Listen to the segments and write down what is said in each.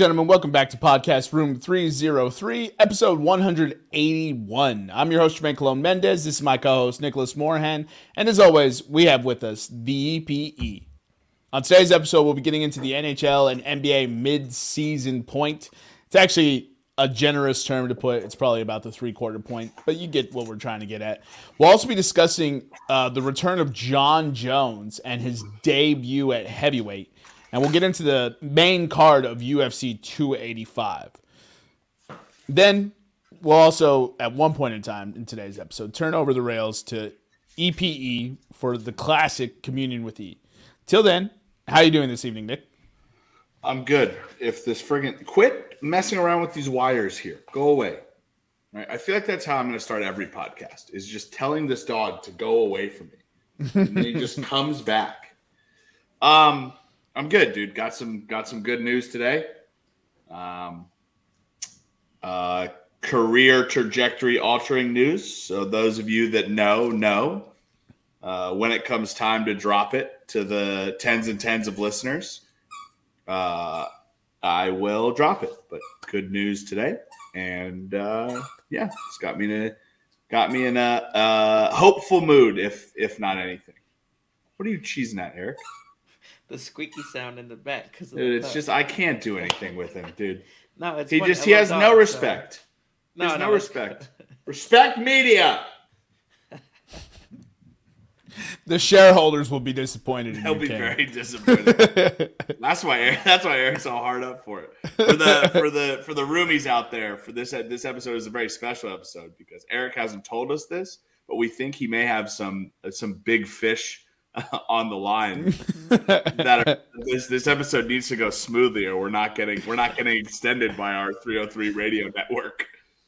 Gentlemen, welcome back to Podcast Room 303, episode 181. I'm your host, Jermaine Colon Mendez. This is my co host, Nicholas Moorhan. And as always, we have with us the EPE. On today's episode, we'll be getting into the NHL and NBA mid season point. It's actually a generous term to put. It's probably about the three quarter point, but you get what we're trying to get at. We'll also be discussing uh, the return of Jon Jones and his debut at heavyweight. And we'll get into the main card of UFC 285. Then we'll also, at one point in time in today's episode, turn over the rails to EPE for the classic Communion with E. Till then, how you doing this evening, Nick? I'm good. If this friggin' quit messing around with these wires here, go away. Right? I feel like that's how I'm going to start every podcast. Is just telling this dog to go away from me, and he just comes back. Um, I'm good, dude. Got some got some good news today. Um, uh, career trajectory altering news. So those of you that know know uh, when it comes time to drop it to the tens and tens of listeners, uh, I will drop it. But good news today, and uh, yeah, it's got me in a got me in a, a hopeful mood, if if not anything. What are you cheesing at, Eric? The squeaky sound in the back because Dude, it's just I can't do anything with him, dude. no, it's He funny. just I he has dogs, no so- respect. No, There's no, no, respect. respect media. The shareholders will be disappointed in They'll be King. very disappointed. that's why Eric, that's why Eric's all hard up for it. For the for the for the roomies out there, for this this episode is a very special episode because Eric hasn't told us this, but we think he may have some some big fish on the line that are, this this episode needs to go smoothly or we're not getting we're not getting extended by our 303 radio network.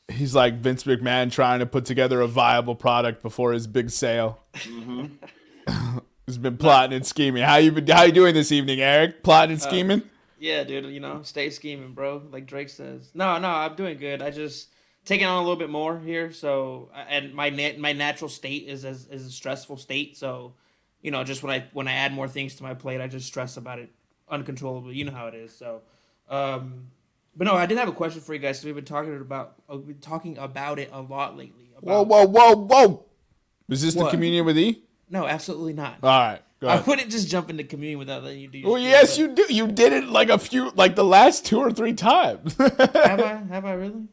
He's like Vince McMahon trying to put together a viable product before his big sale. Mm-hmm. He's been plotting and scheming. How you been? How you doing this evening, Eric? Plotting and uh, scheming? Yeah, dude. You know, stay scheming, bro. Like Drake says. No, no, I'm doing good. I just taking on a little bit more here. So, and my nat- my natural state is as is a stressful state. So, you know, just when I when I add more things to my plate, I just stress about it uncontrollably. You know how it is. So, um, but no, I did have a question for you guys. So we've been talking about uh, we've been talking about it a lot lately. Whoa, whoa, whoa, whoa! Is this the communion with E? No, absolutely not. All right. Go I wouldn't just jump into communion without letting you do. Well, yes, but- you do. You did it like a few, like the last two or three times. have I? Have I really?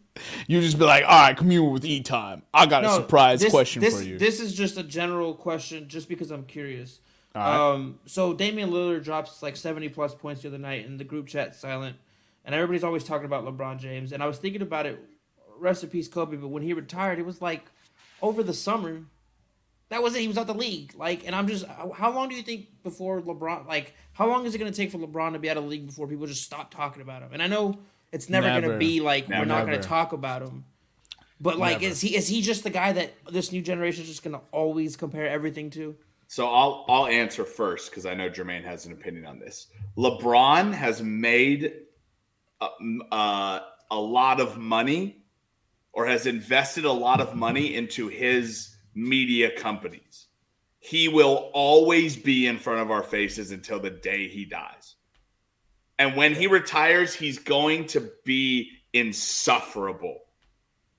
You just be like, all right, communion with E time. I got a surprise this- question this, for you. This is just a general question, just because I'm curious. right. Um, so Damian Lillard drops like 70 plus points the other night, and the group chat silent, and everybody's always talking about LeBron James. And I was thinking about it. Rest in peace, Kobe. But when he retired, it was like over the summer. That was it. He was out the league. Like, and I'm just, how how long do you think before LeBron? Like, how long is it going to take for LeBron to be out of the league before people just stop talking about him? And I know it's never, gonna be like we're not gonna talk about him. But like, Never. is he is he just the guy that this new generation is just going to always compare everything to? So I'll I'll answer first because I know Jermaine has an opinion on this. LeBron has made a, uh, a lot of money, or has invested a lot of money into his media companies. He will always be in front of our faces until the day he dies. And when he retires, he's going to be insufferable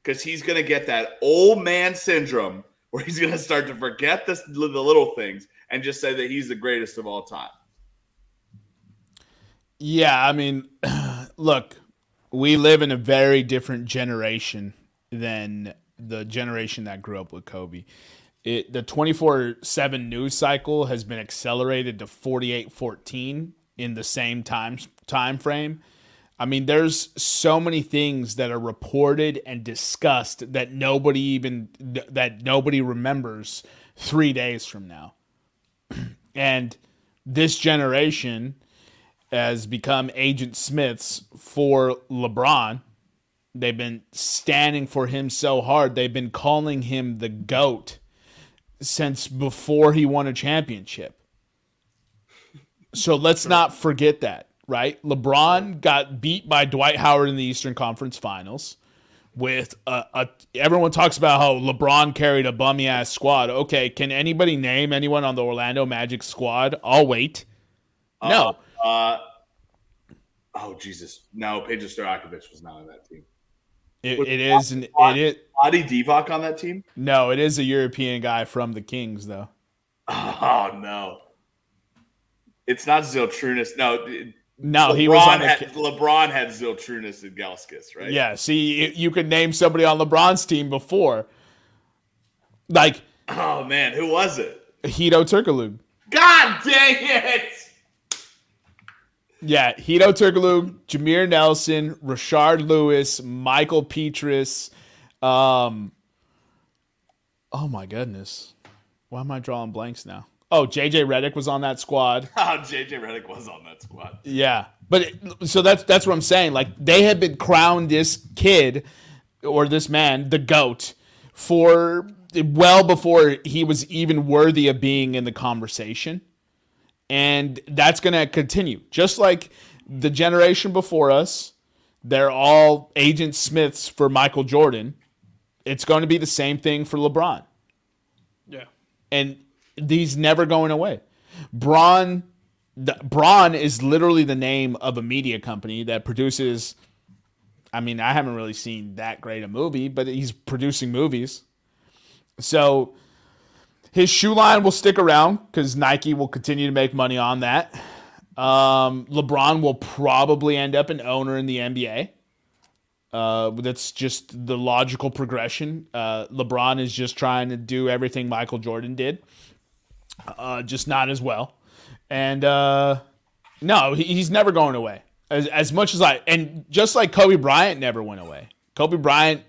because he's going to get that old man syndrome where he's going to start to forget this, the little things and just say that he's the greatest of all time. Yeah, I mean, look, we live in a very different generation than the generation that grew up with Kobe. It the 24/7 news cycle has been accelerated to 48/14 in the same time time frame. I mean, there's so many things that are reported and discussed that nobody even that nobody remembers 3 days from now. and this generation has become agent Smiths for LeBron. They've been standing for him so hard. They've been calling him the GOAT since before he won a championship. So let's not forget that, right? LeBron got beat by Dwight Howard in the Eastern Conference Finals with a, a everyone talks about how LeBron carried a bummy ass squad. Okay, can anybody name anyone on the Orlando Magic squad? I'll wait. No. Uh, oh Oh Jesus! No, Peja Stojakovic was not on that team. It, it is an it, it Adi Divac on that team? no, it is a European guy from the Kings though. Oh no! It's not Zydrunas. No, No, LeBron he was on had, LeBron had Zydrunas and Galskis, right? Yeah, see, you, could name somebody on LeBron's team before, like Oh man, who was it? Hedo Turkoglu. God dang it! Yeah, Hedo Turkoglu, Jameer Nelson, Rashard Lewis, Mickael Pietrus. Um, oh my goodness, why am I drawing blanks now? Oh, JJ Redick was on that squad. Oh, JJ Redick was on that squad. Yeah, but it, so that's that's what I'm saying. Like they had been crowned this kid or this man the goat for well before he was even worthy of being in the conversation, and that's going to continue. Just like the generation before us, they're all Agent Smiths for Michael Jordan. It's going to be the same thing for LeBron Yeah. and he's never going away. Braun, the, Braun is literally the name of a media company that produces. I mean, I haven't really seen that great a movie, but he's producing movies. So his shoe line will stick around because Nike will continue to make money on that. Um, LeBron will probably end up an owner in the NBA. Uh, that's just the logical progression. Uh, LeBron is just trying to do everything Michael Jordan did, uh, just not as well. And uh, no, he, he's never going away. As, as much as I, and just like Kobe Bryant never went away. Kobe Bryant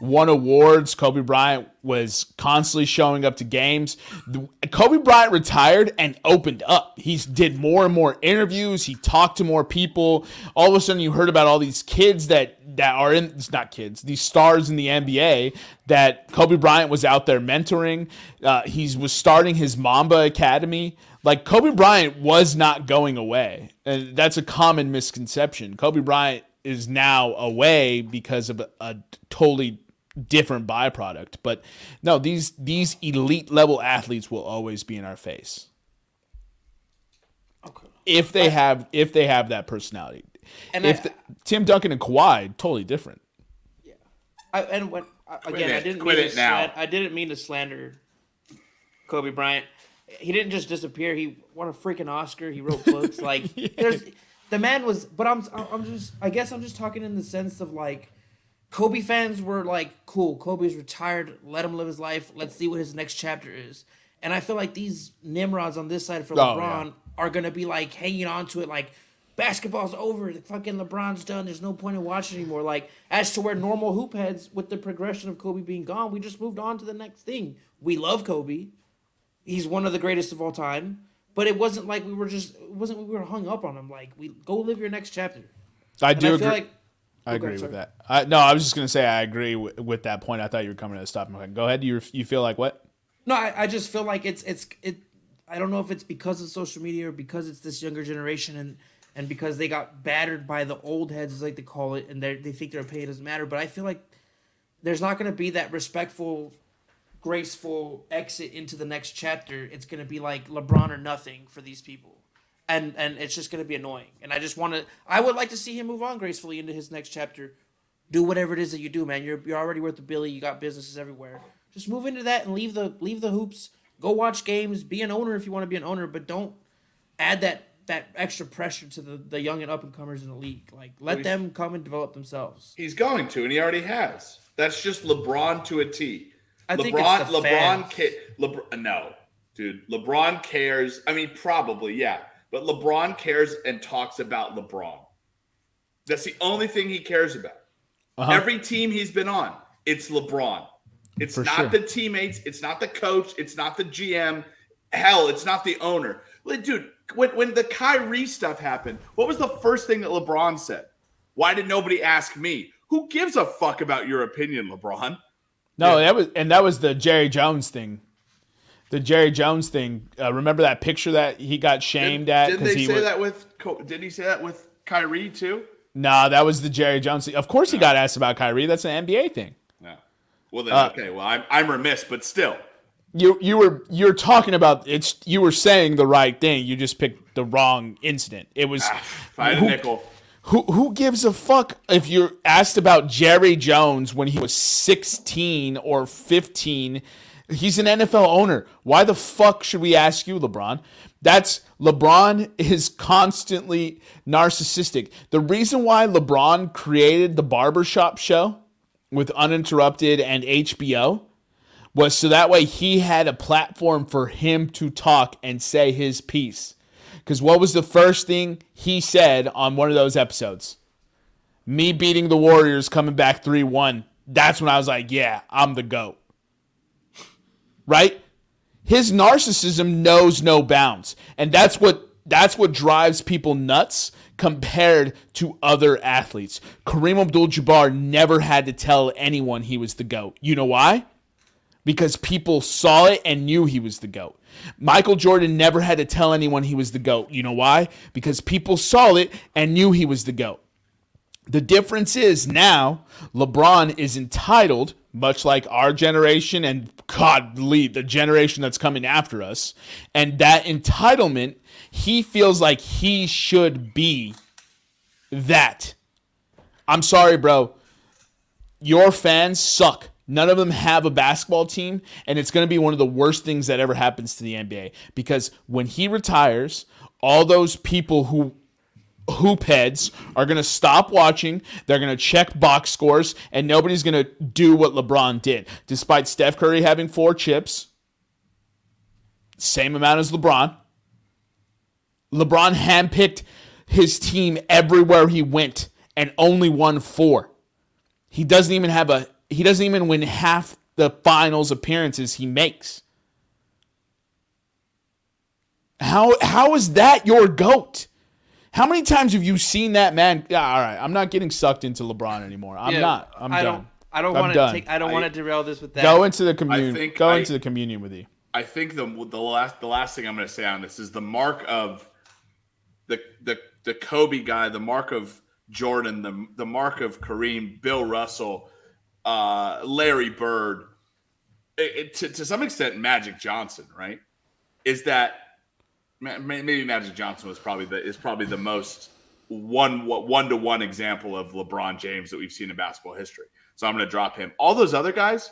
won awards. Kobe Bryant was constantly showing up to games. The- Kobe Bryant retired and opened up. He did more and more interviews. He talked to more people. All of a sudden, you heard about all these kids that that are in. It's not kids. These stars in the NBA that Kobe Bryant was out there mentoring. Uh, he was starting his Mamba Academy. Like Kobe Bryant was not going away, and that's a common misconception. Kobe Bryant is now away because of a, a totally different byproduct. But no, these these elite level athletes will always be in our face Okay. if they have if they have that personality. And if I- the, Tim Duncan and Kawhi, totally different. Yeah, I, and when I- again, I didn't Quit mean it to now. slan- I didn't mean to slander Kobe Bryant. He didn't just disappear. He won a freaking Oscar. He wrote books. Like there's the man was. But I'm I'm just. I guess I'm just talking in the sense of like. Kobe fans were like, cool, Kobe's retired, let him live his life, let's see what his next chapter is. And I feel like these Nimrods on this side for Oh, LeBron yeah. are gonna be like hanging on to it like basketball's over, the fucking LeBron's done, there's no point in watching anymore. Like as to where normal hoop heads with the progression of Kobe being gone, we just moved on to the next thing. We love Kobe. He's one of the greatest of all time. But it wasn't like we were just it wasn't we were hung up on him. Like we go live your next chapter. I And do I agree. feel like I Oh, agree with sorry. that. I, no, I was just gonna say I agree with, with that point. I thought you were coming to a stopping point. Go ahead. You you feel like what? No, I, I just feel like it's it's it. I don't know if it's because of social media or because it's this younger generation and and because they got battered by the old heads, as like they call it, and they think their opinion doesn't matter. But I feel like there's not going to be that respectful, graceful exit into the next chapter. It's going to be like LeBron or nothing for these people, and and it's just going to be annoying. And I just want to. I would like to see him move on gracefully into his next chapter. Do whatever it is that you do, man. You're you're already worth a billion. You got businesses everywhere. Just move into that and leave the leave the hoops. Go watch games. Be an owner if you want to be an owner, but don't add that that extra pressure to the, the young and up and comers in the league. Like let Well, them come and develop themselves. He's going to, and he already has. That's just LeBron to a T. I LeBron, think it's the LeBron, ca- LeBron, no, dude. LeBron cares. I mean, probably, yeah. But LeBron cares and talks about LeBron. That's the only thing he cares about. Uh-huh. Every team he's been on, it's LeBron. It's For not sure. the teammates. It's not the coach. It's not the GM. Hell, it's not the owner. Like, Dude, when, when the Kyrie stuff happened, what was the first thing that LeBron said? Why did nobody ask me? Who gives a fuck about your opinion, LeBron? No, that was and that was the Jerry Jones thing. The Jerry Jones thing. Uh, remember that picture that he got shamed at Didn't they he say was, that with? Did he say that with Kyrie too? Nah, that was the Jerry Jones thing. Of course, he got asked about Kyrie. That's an NBA thing. No. Well then, Uh, okay. Well, I'm I'm remiss, but still, You you were you're talking about it's. You were saying the right thing. You just picked the wrong incident. It was if I had a who, nickel, Who who gives a fuck if you're asked about Jerry Jones when he was 16 or 15? He's an NFL owner. Why the fuck should we ask you, LeBron? That's LeBron is constantly narcissistic. The reason why LeBron created the barbershop show with Uninterrupted and HBO was so that way he had a platform for him to talk and say his piece. Because what was the first thing he said on one of those episodes? Me beating the Warriors, coming back 3 1. That's when I was like, yeah, I'm the GOAT. Right? His narcissism knows no bounds. And that's what that's what drives people nuts compared to other athletes. Kareem Abdul Jabbar never had to tell anyone he was the GOAT. You know why? Because people saw it and knew he was the GOAT. Michael Jordan never had to tell anyone he was the GOAT. You know why? Because people saw it and knew he was the GOAT. The difference is now LeBron is entitled, much like our generation and God lead the generation that's coming after us, and that entitlement, he feels like he should be that. I'm sorry, bro. Your fans suck. None of them have a basketball team, and it's going to be one of the worst things that ever happens to the NBA because when he retires, all those people who hoop heads are going to stop watching. They're going to check box scores, and nobody's going to do what LeBron did. Despite Steph Curry having four chips, same amount as LeBron, LeBron handpicked his team everywhere he went and only won four. He doesn't even have a he doesn't even win half the finals appearances he makes. How how is that your goat? How many times have you seen that man? Yeah, all right, I'm not getting sucked into LeBron anymore. I'm Yeah, not. I'm I done. don't. I don't want to take. I don't want to derail this with that. Go into the communion. think Go I- into the communion with you. I think the the last the last thing I'm going to say on this is the mark of the the the Kobe guy, the mark of Jordan, the the mark of Kareem, Bill Russell, uh, Larry Bird, it, it- to to some extent Magic Johnson, right? Is that ma- ma- maybe Magic Johnson was probably the is probably the most one one to one example of LeBron James that we've seen in basketball history. So I'm going to drop him. All those other guys,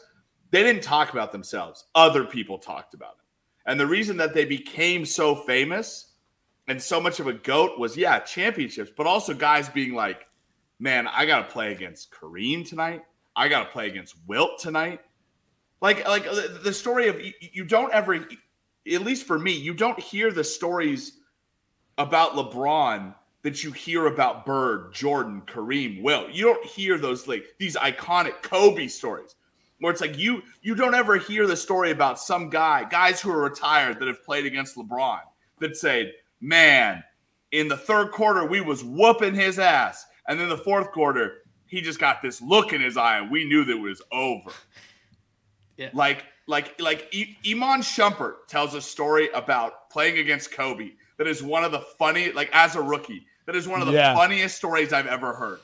they didn't talk about themselves. Other people talked about them. And the reason that they became so famous and so much of a goat was yeah, championships, but also guys being like, "Man, I got to play against Kareem tonight. I got to play against Wilt tonight." Like like the, the story of you, you don't ever at least for me, you don't hear the stories about LeBron that you hear about Bird, Jordan, Kareem, Will. You don't hear those like these iconic Kobe stories where it's like you you don't ever hear the story about some guy, guys who are retired that have played against LeBron that say, "Man, in the third quarter we was whooping his ass, and then the fourth quarter he just got this look in his eye, and we knew that it was over." Yeah. Like like like I- Iman Shumpert tells a story about playing against Kobe that is one of the funny like as a rookie that is one of the Yeah. funniest stories I've ever heard.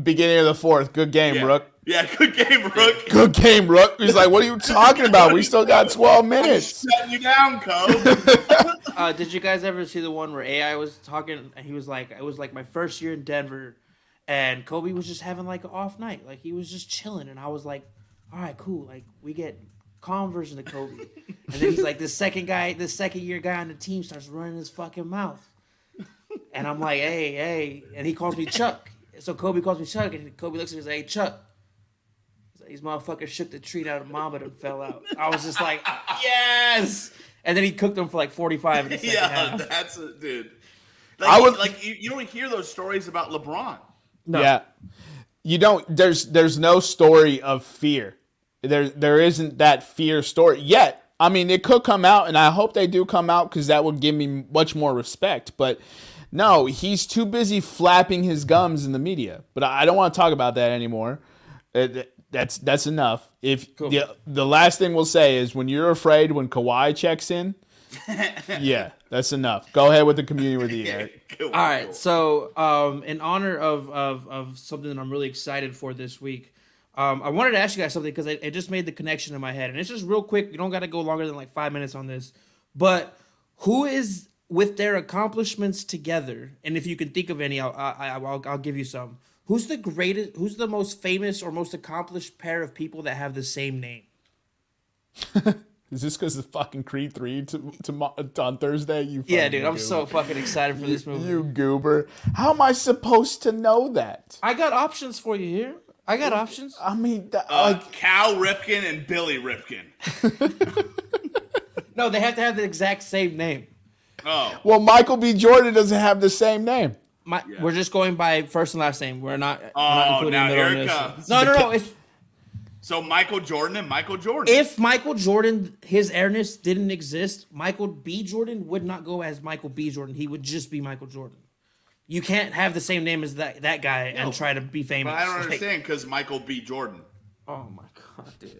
Beginning of the fourth. Good game, Yeah. Rook. Yeah, good game, Rook. Good game, Rook. He's like, what are you talking about? We still got 12 I'm minutes. shutting you down, Kobe. Uh, did you guys ever see the one where AI was talking and he was like, "It was like my first year in Denver, and Kobe was just having like an off night, like he was just chilling." And I was like, "All right, cool. Like we get calm version of Kobe." And then he's like, "The second guy, the second year guy on the team starts running his fucking mouth," and I'm like, "Hey, hey," and he calls me Chuck. So Kobe calls me Chuck, and Kobe looks at me and says, "Hey, Chuck." He's like, These motherfuckers shook the tree down and Mamba and fell out. I was just like, yes. And then he cooked them for like 45 in the second yeah, half. that's a dude. Like, I would- like you, you don't hear those stories about LeBron. No. Yeah. You don't there's there's no story of fear. There there isn't that fear story yet. I mean, it could come out and I hope they do come out cuz that would give me much more respect, but no, he's too busy flapping his gums in the media. But I don't want to talk about that anymore. Uh, th- That's that's enough. If the the last thing we'll say is when you're afraid when Kawhi checks in, yeah, that's enough. Go ahead with the communion with you. Eric. All right. So, um, in honor of, of, of something that I'm really excited for this week, um, I wanted to ask you guys something because it, it just made the connection in my head. And it's just real quick. You don't got to go longer than like five minutes on this. But who is with their accomplishments together, and if you can think of any, I'll I, I- I'll, I'll give you some. Who's the greatest? Who's the most famous or most accomplished pair of people that have the same name? Is this because of fucking Creed three to, to, mo- on Thursday? You Yeah, fucking dude, I'm goober. so fucking excited for this movie. you goober. How am I supposed to know that? I got options for you here. I got options. I mean, that, Uh, like, Cal Ripken and Billy Ripken. No, they have to have the exact same name. Oh, well, Michael B. Jordan doesn't have the same name. My, We're just going by first and last name. We're not, we're Oh, not including now here it comes. No, no, no. If so Michael Jordan and Michael Jordan. if Michael Jordan, his airness didn't exist, Michael B. Jordan would not go as Michael B. Jordan. He would just be Michael Jordan. You can't have the same name as that that guy and try to be famous. but I don't Like, understand because Michael B. Jordan. oh my god, dude.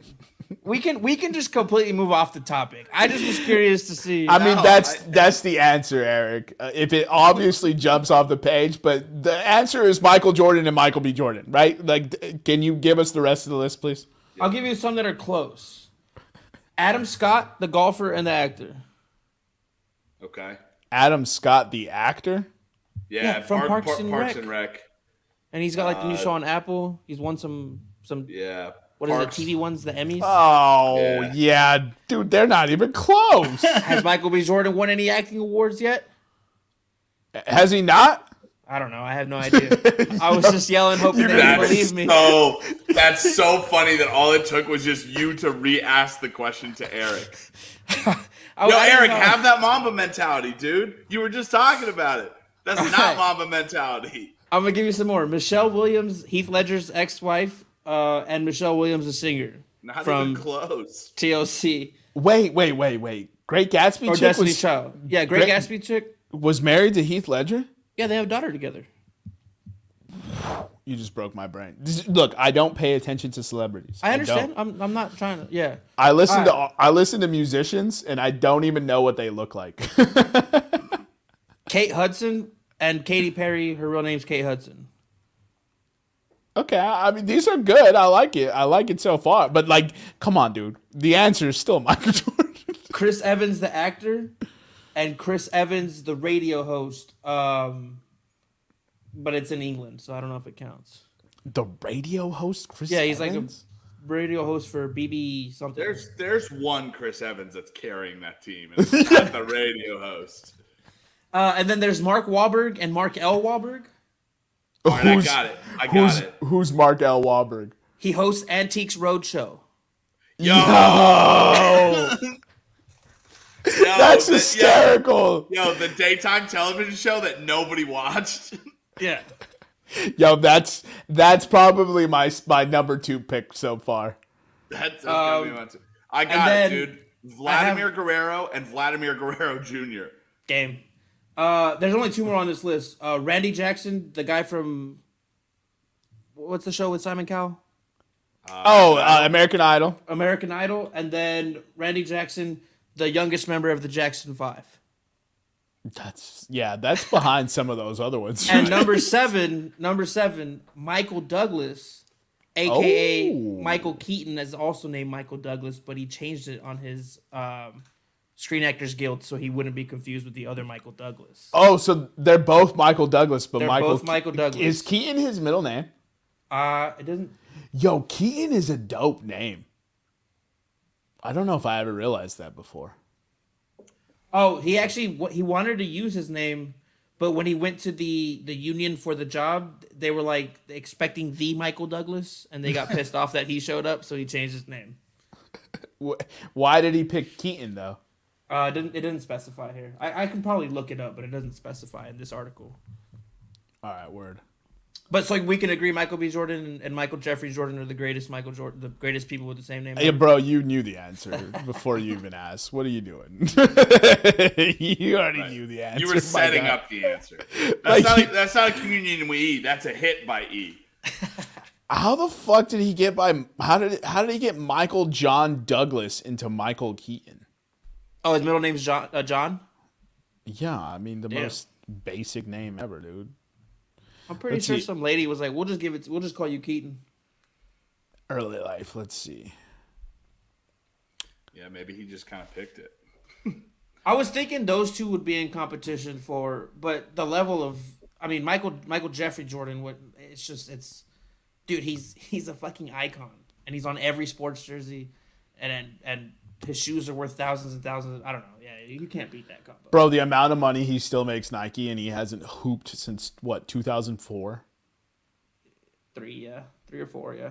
We can we can just completely move off the topic. I just was curious to see. I mean, No, that's I- that's the answer, Eric. Uh, if it obviously jumps off the page, but the answer is Michael Jordan and Michael B. Jordan, right? Like, d- can you give us the rest of the list, please? I'll give you some that are close. Adam Scott, the golfer and the actor. Okay. Adam Scott, the actor. Yeah, Yeah, from Park- Parks and Parks Rec. and Rec. And he's got like the new Uh, show on Apple. He's won some some Yeah. what is Parks- it, TV ones, the Emmys. Oh Yeah. yeah. dude, they're not even close. Has Michael B. Jordan won any acting awards yet? Has he not? I don't know. I have no idea. I was just yelling, hoping they would That's believe me. so. That's so funny that all it took was just you to re-ask the question to Eric. I, Yo, I Eric, know. have that Mamba mentality, dude. You were just talking about it. That's not Alright. Mamba mentality. I'm gonna give you some more. Michelle Williams, Heath Ledger's ex-wife, uh, and Michelle Williams, the singer Not from even close. TLC Wait, wait, wait, wait. Great Gatsby or chick Destiny's was, Child. Yeah, Great, Great- Gatsby chick. was married to Heath Ledger. Yeah, they have a daughter together. You just broke my brain. This- look, I don't pay attention to celebrities. I understand. don't. I'm, I'm not trying to. Yeah. I listen All to I listen to musicians, and I don't even know what they look like. Kate Hudson and Katy Perry. Her real name's Kate Hudson. okay, I I mean these are good. I like it. I like it so far. But like, come on, dude. The answer is still Michael Jordan. Chris Evans, the actor, and Chris Evans, the radio host. Um, but it's in England, so I don't know if it counts. the radio host, Chris. Yeah, he's like a radio host for BB something. There's there's one Chris Evans that's carrying that team, and it's not the radio host. Uh, and then there's Mark Wahlberg and Mark L. Walberg. All right, I Who's- got it. I got who's it. who's Mark L. Walberg? He hosts Antiques Roadshow. Yo, yo, that's the- yo, hysterical. Yo, the daytime television show that nobody watched. Yeah. Yo, that's that's probably my my number two pick so far. That's, that's gonna be Um, my two. I got then it, dude. Vladimir Guerrero and Vladimir Guerrero Jr. Game. Uh, there's only two more on this list. Uh, Randy Jackson, the guy from what's the show with Simon Cowell? Oh, uh, American Idol. American Idol, and then Randy Jackson, the youngest member of the Jackson Five. That's yeah, that's behind some of those other ones. And number seven, number seven, Michael Douglas, aka Oh. Michael Keaton, is also named Michael Douglas, but he changed it on his um, Screen Actors Guild so he wouldn't be confused with the other Michael Douglas. oh, so they're both Michael Douglas, but They're Michael both Michael Douglas. is Keaton his middle name? Uh, it doesn't. Yo, Keaton is a dope name. I don't know if I ever realized that before. Oh, he actually he wanted to use his name, but when he went to the the union for the job, they were like expecting the Michael Douglas, and they got pissed off that he showed up, so he changed his name. Why did he pick Keaton though? Uh, it didn't it didn't specify here. I, I can probably look it up, but it doesn't specify in this article. All right, word. But so we can agree, Michael B. Jordan and, and Michael Jeffrey Jordan are the greatest Michael Jordan, the greatest people with the same name. Hey, bro, you knew the answer before you even asked. What are you doing? you already knew the answer. You were setting up the answer. That's, Like not, you- a, that's not a communion we eat. That's a hit by E. How the fuck did he get by? How did how did he get Michael John Douglas into Michael Keaton? Oh, his middle name's John. Uh, John. Yeah, I mean the Damn. most basic name ever, dude. I'm pretty Let's sure see. some lady was like, "We'll just give it. We'll just call you Keaton." Early life. Let's see. Yeah, maybe he just kind of picked it. I was thinking those two would be in competition for, but the level of, I mean, Michael Michael Jeffrey Jordan would. It's just it's, dude, he's he's a fucking icon, and he's on every sports jersey, and and, and his shoes are worth thousands and thousands. Of, I don't know. Yeah, you can't beat that combo. Bro, the amount of money he still makes Nike and he hasn't hooped since what, 2004? Three, yeah, three or four, yeah.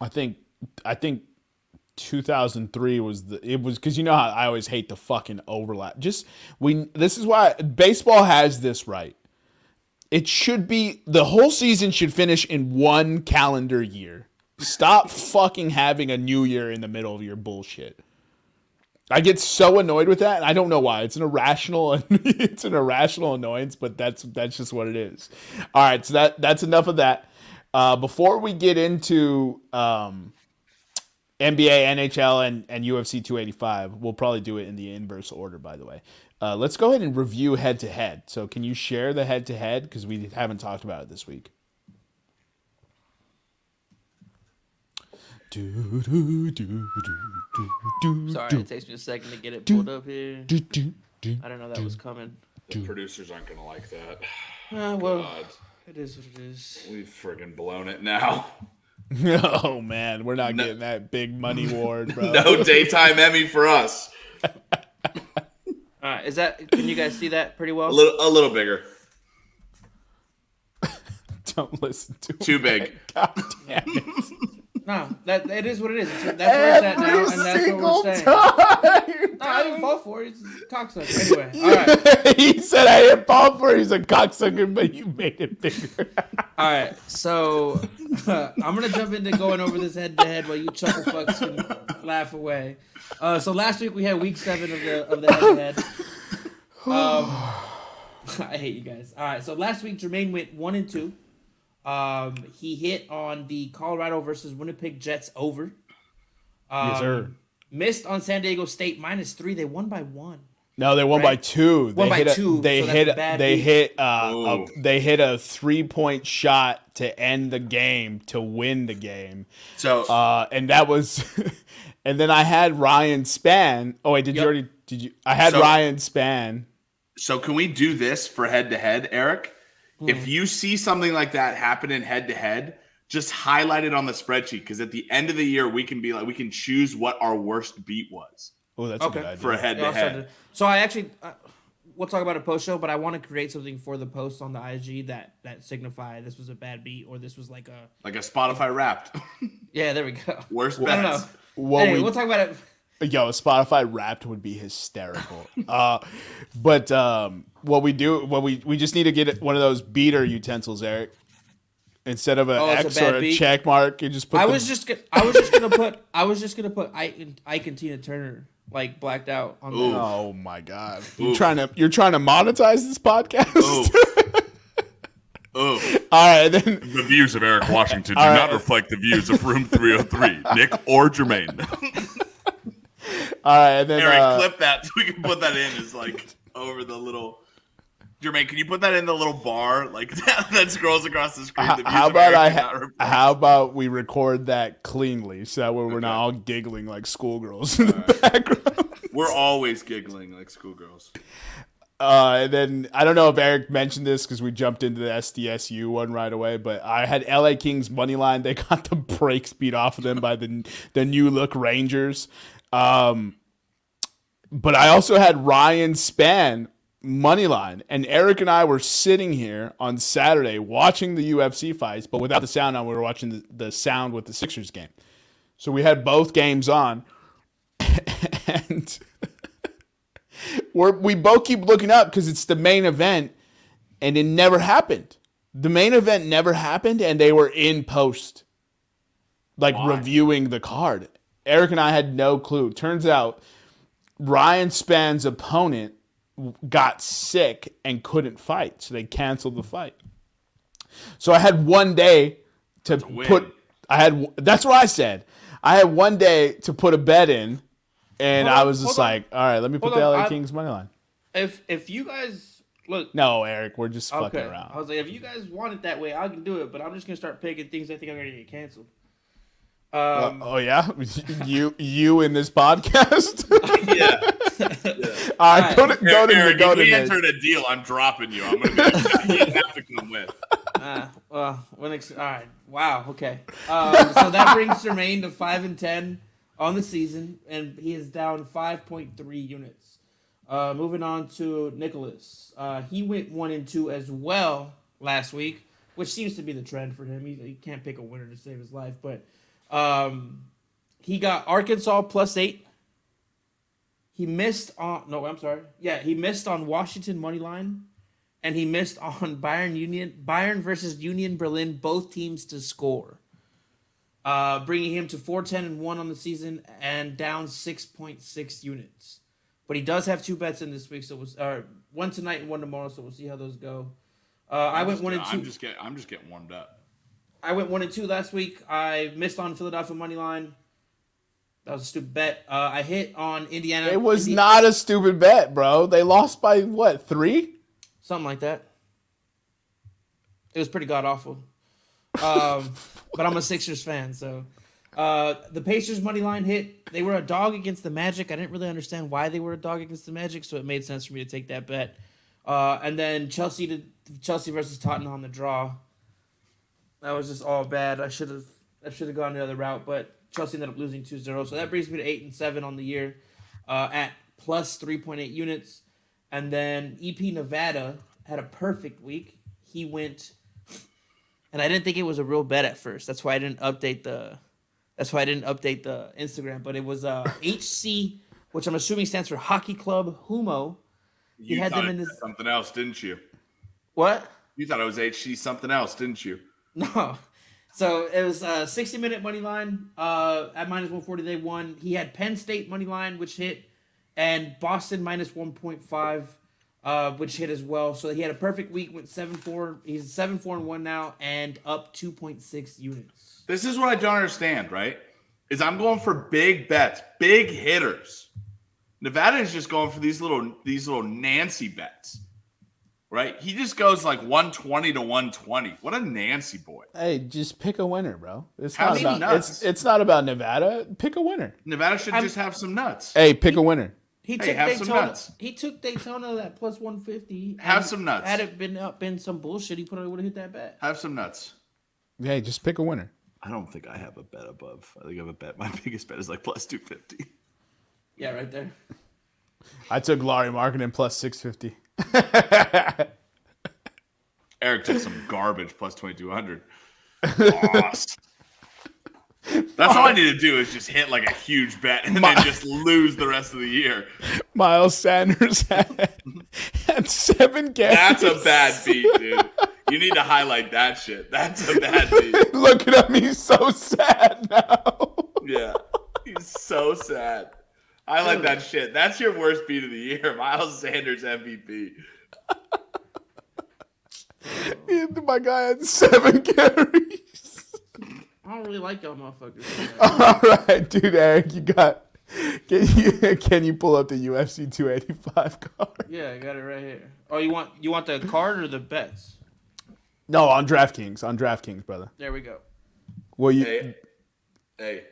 I think I think 2003 was the it was cuz you know how I always hate the fucking overlap. Just we this is why baseball has this right. It should be the whole season should finish in one calendar year. Stop fucking having a new year in the middle of your bullshit. I get so annoyed with that, and I don't know why. It's an irrational, it's an irrational annoyance, but that's that's just what it is. All right, so that that's enough of that. Uh, before we get into um, NBA, NHL, and, and UFC 285, we'll probably do it in the inverse order. By the way, uh, let's go ahead and review head to head. So, can you share the head to head because we haven't talked about it this week? Do, do, do, do, do, do, Sorry, do, it takes me a second to get it pulled up here. do, do, do. I don't know that was coming. The producers aren't gonna like that. Uh, well, God, it is what it is. we've friggin' blown it now. Oh man, we're not No. getting that big money award, bro. No daytime Emmy for us. All right, is that? Can you guys see that pretty well? A little, a little bigger. Don't listen to him. Too big. God damn it. No, that it is what it is. It's, that's where it's at now, and that's single what we're saying. time. No, I didn't fall for it. It's a cocksucker. Anyway, all right, he said I didn't fall for it. He's a cocksucker, but you made it bigger. all right. So I'm gonna jump into going over this head to head while you chuckle fucks can laugh away. Uh, so last week we had week seven of the of the head to head. Um, I hate you guys. All right, so last week Jermaine went one and two. Um, he hit on the Colorado versus Winnipeg Jets over. Um, yes, sir. Missed on San Diego State minus three. They won by one. No, they won by right? two. Won they by hit a, two, They so hit. a bad They beat. hit. Uh, a, they hit a three point shot to end the game to win the game, So uh, and that was. and then I had Ryan Spann. Oh wait, did Yep. you already? Did you? I had So- Ryan Spann. So can we do this for head to head, Eric? Hmm. If you see something like that happening head to head, just highlight it on the spreadsheet because at the end of the year we can be like we can choose what our worst beat was Oh, that's Okay. a good idea. for a head to head. So I actually, uh, we'll talk about a post show, but I want to create something for the post on the IG that that signify this was a bad beat or this was like a Like a Spotify Wrapped. yeah. There we go. Worst I don't bets. know. What anyway, we we'll talk about it. Yo, Spotify Wrapped would be hysterical. uh, but um, what we do, what we we just need to get one of those beater utensils, Eric. Instead of an Oh, it's a X or a beat? check mark, you just put. I the- was just gonna, I was just gonna put I was just gonna put Ike and, Ike and Tina Turner like blacked out on Ooh. the Oh my god! You Oof. trying to you're trying to monetize this podcast? Ooh. Ooh. All right, then. The views of Eric Washington do All not reflect the views of Room 303, Nick or Jermaine. All right, and then. Eric, uh, clip that so we can put that in Is like over the little. Jermaine, can you put that in the little bar like that, that scrolls across the screen? how, The how about I? How about we record that cleanly so that way we're not all giggling like schoolgirls in the background. We're always giggling like schoolgirls. Uh, and then I don't know if Eric mentioned this because we jumped into the SDSU one right away, but I had LA Kings money line. They got the brakes beat off of them by the the new look Rangers. Um, but I also had Ryan Spann money line, and Eric and I were sitting here on Saturday watching the UFC fights, but without the sound on. We were watching the, the sound with the Sixers game, so we had both games on, and we're, we both keep looking up because it's the main event, and it never happened. The main event never happened, and they were in post, like reviewing the card. Eric and I had no clue. Turns out Ryan Spann's opponent got sick and couldn't fight, so they canceled the fight. So I had one day to win. put. I had. That's what I said. I had one day to put a bet in, and Hold I on, was just hold on. like, "All right, let me put Hold the on, LA I- Kings money line." if if you guys look No, Eric, we're just fucking around. I was like, if you guys want it that way, I can do it, but I'm just gonna start picking things I think I'm gonna get canceled. Um, oh yeah, you you in this podcast? Yeah. right, go to go to Eric, go if to we entered a deal, I'm dropping you. I'm gonna be. you have to come with. Uh, well, when ex- all right. Wow. Okay. Um, so that brings Jermaine to five and ten on the season, and he is down five point three units. Uh, moving on to Nicholas. Uh, he went one and two as well last week, which seems to be the trend for him. He, he can't pick a winner to save his life, but um, he got Arkansas plus eight. He missed on no, I'm sorry. Yeah, he missed on Washington money line and he missed on Bayern Union Bayern versus Union Berlin, both teams to score, uh, bringing him to four ten and one on the season and down six point six units. But he does have two bets in this week, so we'll, uh, one tonight and one tomorrow. So we'll see how those go. Uh, I went one and two. I'm just getting. I'm just getting warmed up. I went one and two last week. I missed on Philadelphia money line. That was a stupid bet. Uh, I hit on Indiana. It was Indi- not a stupid bet, bro. They lost by what three? something like that. It was pretty god awful. Um, but I'm a Sixers fan, so uh, the Pacers money line hit. They were a dog against the Magic. I didn't really understand why they were a dog against the Magic, so it made sense for me to take that bet. Uh, and then Chelsea to Chelsea versus Tottenham on the draw. That was just all bad. I should have I should have gone the other route, but Chelsea ended up losing 2-0. So that brings me to eight and seven on the year, uh, at plus three point eight units. And then EP Nevada had a perfect week. He went, and I didn't think it was a real bet at first. That's why I didn't update the. That's why I didn't update the Instagram. But it was uh, HC, which I'm assuming stands for Hockey Club Humo. You had thought them in it this- was something else, didn't you? What? You thought it was HC something else, didn't you? No. So it was a 60 minute money line uh, at minus 140. They won. He had Penn State money line, which hit, and Boston minus 1.5, uh, which hit as well. So he had a perfect week. Went seven four. He's seven four and one now, and up 2.6 units. This is what I don't understand, right? Is I'm going for big bets, big hitters. Nevada is just going for these little these little Nancy bets. Right? He just goes like 120 to 120. What a Nancy boy. Hey, just pick a winner, bro. It's Have not about nuts. it's it's not about Nevada. Pick a winner. Nevada should I'm- just have some nuts. Hey, pick a winner. He Hey, took have some Daytona. nuts. He took Daytona at plus 150. Have some nuts. Had it been up been some bullshit, he probably would have hit that bet. Have some nuts. Hey, just pick a winner. I don't think I have a bet above. I think I have a bet. My biggest bet is like plus two fifty. Yeah, right there. I took Laurie Marketing plus six fifty. Eric took some garbage plus 2200. Loss. That's all I need to do is just hit like a huge bet and then just lose the rest of the year. Miles Sanders had, had seven games. That's a bad beat, dude. You need to highlight that shit. That's a bad beat. Look at him. He's so sad now. Yeah. He's so sad. Highlight that shit. That's your worst beat of the year. Miles Sanders MVP. My guy had seven carries. I don't really like y'all motherfuckers. All right, dude, Eric, you got. Can you can you pull up the UFC 285 card? Yeah, I got it right here. Oh, you want you want the card or the bets? No, on DraftKings. On DraftKings, brother. There we go. Well, you Hey. Hey.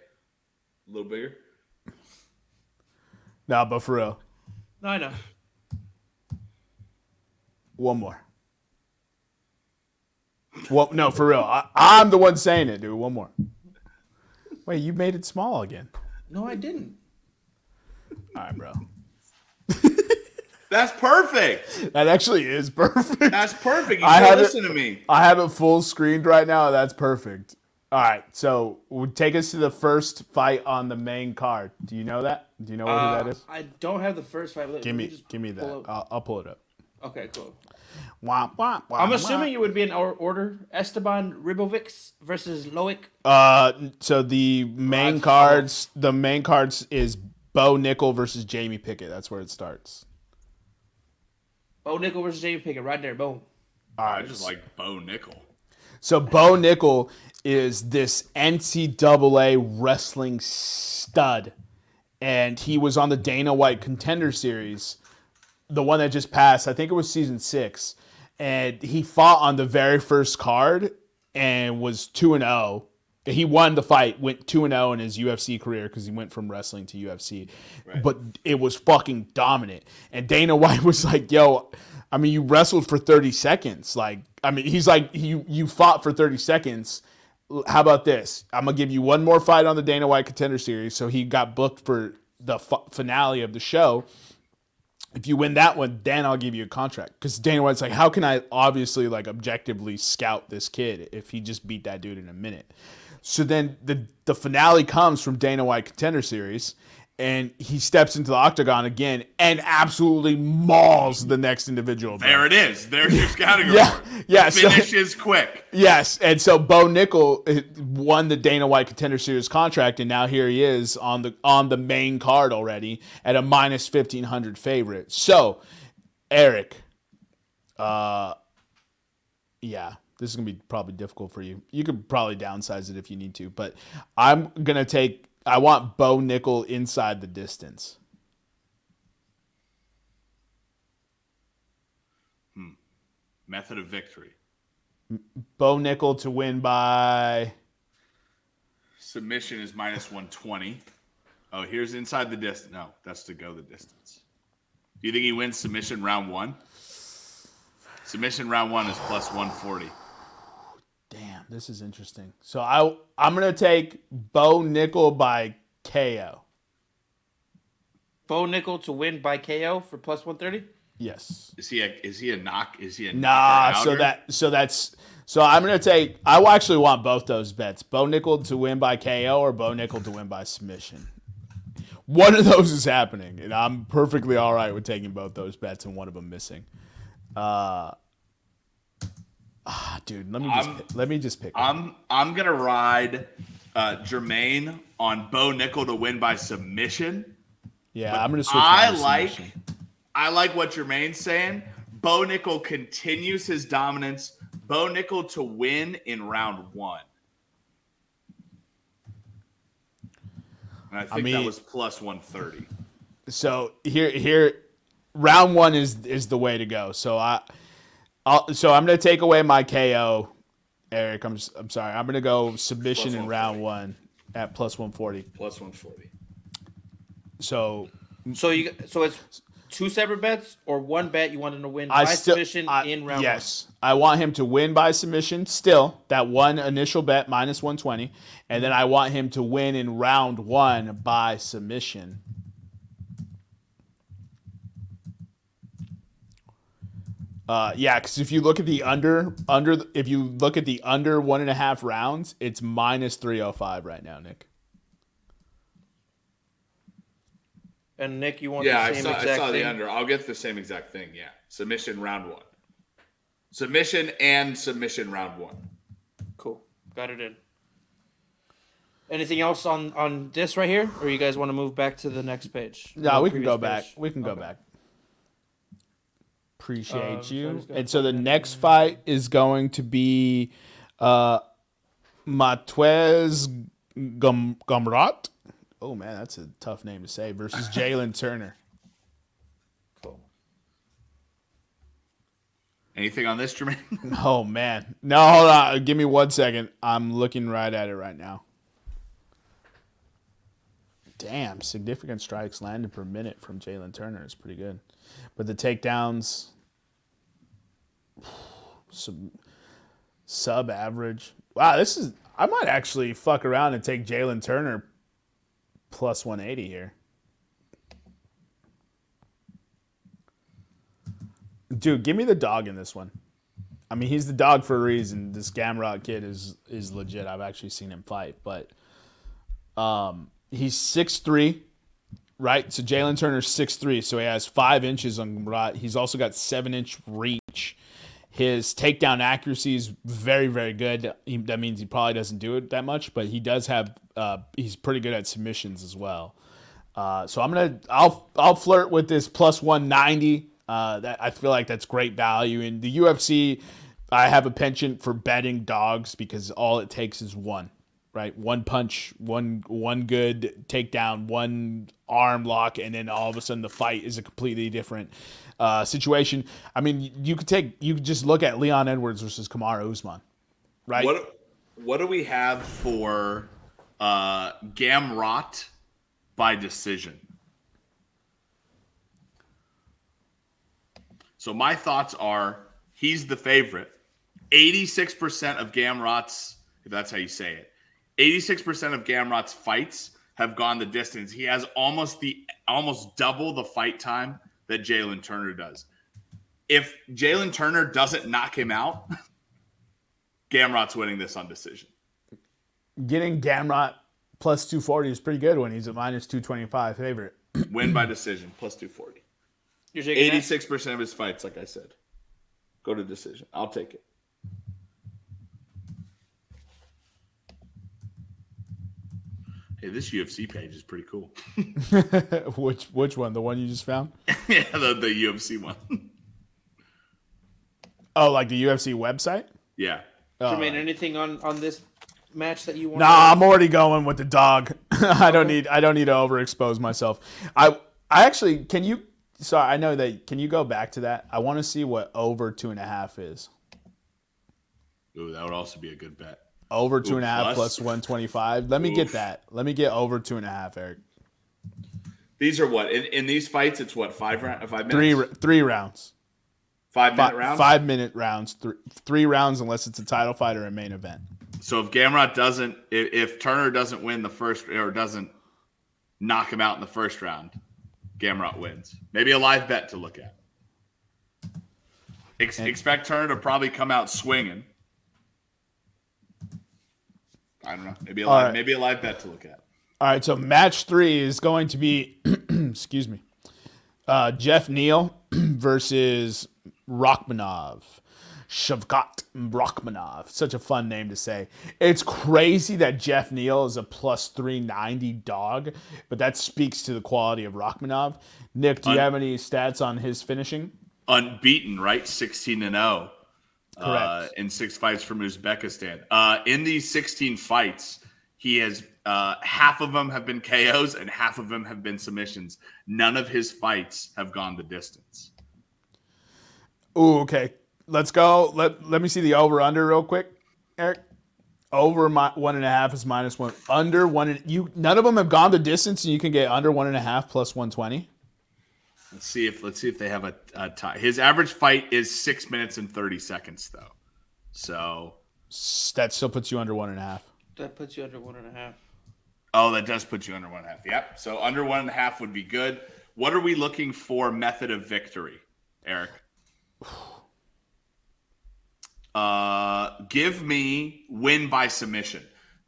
A little bigger. Nah, but for real, No, I know. one more. Well, no, for real. I, I'm the one saying it, dude. One more. Wait, you made it small again. No, I didn't. All right, bro. That's perfect. That actually is perfect. That's perfect. You I should have it- listen to me. I have it full screened right now. That's perfect. All right, so we'll take us to the first fight on the main card. Do you know that? Do you know what Uh, who that is? I don't have the first five. Let- Give let me, just give me that. pull I'll, I'll pull it up. Okay, cool. Womp, womp, womp, I'm assuming womp. you would be in or- order. Esteban Ribovics versus Loic. Uh, so the main that's cards, the main cards is Bo Nickal versus Jamie Pickett. That's where it starts. Bo Nickal versus Jamie Pickett. Right there. Boom. All I just like Bo Nickal. So Bo Nickal is this NCAA wrestling stud, and he was on the Dana White Contender Series, the one that just passed. I think it was season six, and he fought on the very first card and was two and zero, He won the fight, went 2 and 0 in his UFC career because he went from wrestling to UFC. But it was fucking dominant. And Dana White was like, yo, I mean, you wrestled for 30 seconds. Like, I mean, he's like, you, you fought for 30 seconds. How about this? I'm to give you one more fight on the Dana White Contender Series. So he got booked for the f- finale of the show if you win that one, then I'll give you a contract. Because Dana White's like, how can I obviously like objectively scout this kid if he just beat that dude in a minute? So then the the finale comes from Dana White Contender Series, and he steps into the octagon again and absolutely mauls the next individual. There it is. There's your scouting Yeah, report. yeah, so- Finishes quick. Yes, and so Bo Nickal uh, won the Dana White Contender Series contract, and now here he is on the on the main card already at a minus fifteen hundred favorite. So, Eric, uh, yeah, this is gonna be probably difficult for you. You could probably downsize it if you need to, but I'm gonna take. I want Bo Nickal inside the distance. Hmm. Method of victory. Bo Nickal to win by Submission is minus 120. Oh, here's inside the distance. No, that's to go the distance. Do you think he wins submission round one? Submission round one is plus 140. Damn, this is interesting. So I I'm gonna take Bo Nickal by KO. Bo Nickal to win by KO for plus 130. Yes. Is he a is he a knock? Is he a Nah. knocker So outer? that so that's so I'm gonna take. I will actually want both those bets: Bo Nickal to win by KO or Bo Nickal to win by submission. One of those is happening, and I'm perfectly all right with taking both those bets and one of them missing. Uh, ah, dude, let me just I'm- pick- let me just pick. I'm I'm gonna ride uh, Jermaine on Bo Nickal to win by submission. yeah, I'm gonna switch. I like submission. I like what Jermaine's saying. Bo Nickal continues his dominance. Bo Nickal to win in round one. And I think mean- that was plus 130. so here here round one is is the way to go so i I'll, so i'm gonna take away my ko eric. I'm i'm sorry. I'm gonna go submission in round one at plus 140 Plus 140. so So you so it's two separate bets or one bet you want him to win i by still submission I- in round one? yes i want him to win by submission still that one initial bet minus 120 and then i want him to win in round one by submission Uh, yeah, because if you look at the under under, if you look at the under one and a half rounds, it's minus three hundred five right now, Nick. And Nick, you want Yeah, the I same saw, I exact saw the thing? under. I'll get the same exact thing. Yeah. Submission round one. Submission and submission round one. Cool, got it in. Anything else on on this right here, or you guys want to move back to the next page? No, we can go previous back. We can go Okay. back. Appreciate so I you. just gotta And so the put that next fight is going to be uh Matwez Gum Gumrat. Oh man, that's a tough name to say. Versus Jalen Turner. Cool. Anything on this, Jermaine? Oh man. No, hold on. Give me one second. I'm looking right at it right now. Damn, significant strikes landed per minute from Jalen Turner is pretty good. But the takedowns sub, sub average. Wow, this is I might actually fuck around and take Jalen Turner plus 180 here. Dude, give me the dog in this one. I mean, he's the dog for a reason. This Gamrot kid is is legit. I've actually seen him fight, but um, he's six three, right? So Jalen Turner's six three, so he has five inches on Gamrot. He's also got seven inch reach. His takedown accuracy is very very good. He, that means he probably doesn't do it that much, but he does have. Uh, he's pretty good at submissions as well. Uh, so I'm gonna I'll I'll flirt with this plus 190. Uh, that I feel like that's great value in the UFC. I have a penchant for betting dogs because all it takes is one, right? One punch, one one good takedown, one arm lock, and then all of a sudden the fight is a completely different uh, situation. I mean, you could take you could just look at Leon Edwards versus Kamaru Usman, right? What what do we have for uh, Gamrot by decision? So my thoughts are he's the favorite. 86% of Gamrot's, if that's how you say it, 86% of Gamrot's fights have gone the distance. He has almost the almost double the fight time that Jalen Turner does. If Jalen Turner doesn't knock him out, Gamrot's winning this on decision. Getting Gamrot plus 240 is pretty good when he's a minus 225 favorite. Win by decision, plus 240. You're shaking that? 86% of his fights, like I said, go to decision. I'll take it. Hey, this UFC page is pretty cool. which which one? The one you just found? yeah, the, the UFC one. Oh, like the UFC website? yeah. Oh, Jermaine, anything on on this match that you want? Nah, I'm already going with the dog. I don't need I don't need to overexpose myself. I I actually can you sorry, I know that can you go back to that? I want to see what over two and a half is. Ooh, that would also be a good bet. Over two and a half plus? plus one twenty five. Let me get that. Let me get over two and a half, Eric. These are what in, in these fights. It's what five round, five minutes, Three three rounds. five minute Five, rounds. five minute rounds. Three, three rounds unless it's a title fight or a main event. So if Gamrot doesn't, if, if Turner doesn't win the first or doesn't knock him out in the first round, Gamrot wins. Maybe a live bet to look at. Ex- expect Turner to probably come out swinging. I don't know. Maybe a live, right. maybe a live bet to look at. All right, so match three is going to be, excuse me, uh, Jeff Neal versus Rakhmonov. Shavkat Rakhmonov. Such a fun name to say. It's crazy that Jeff Neal is a plus 390 dog, but that speaks to the quality of Rakhmonov. Nick, do you Un- have any stats on his finishing? Unbeaten, right? 16 and 0. Correct. in six fights from Uzbekistan. Uh, in these 16 fights, he has uh, half of them have been KOs and half of them have been submissions. None of his fights have gone the distance. Ooh, okay. Let's go. Let let me see the over under real quick, Eric. Over my one and a half is minus one. Under one and you none of them have gone the distance, and you can get under one and a half plus one twenty. Let's see if let's see if they have a, a tie. His average fight is six minutes and 30 seconds, though. So, That still puts you under one and a half. That puts you under one and a half. oh, that does put you under one and a half. Yep. So under one and a half would be good. What are we looking for? Method of victory, Eric. Uh, give me win by submission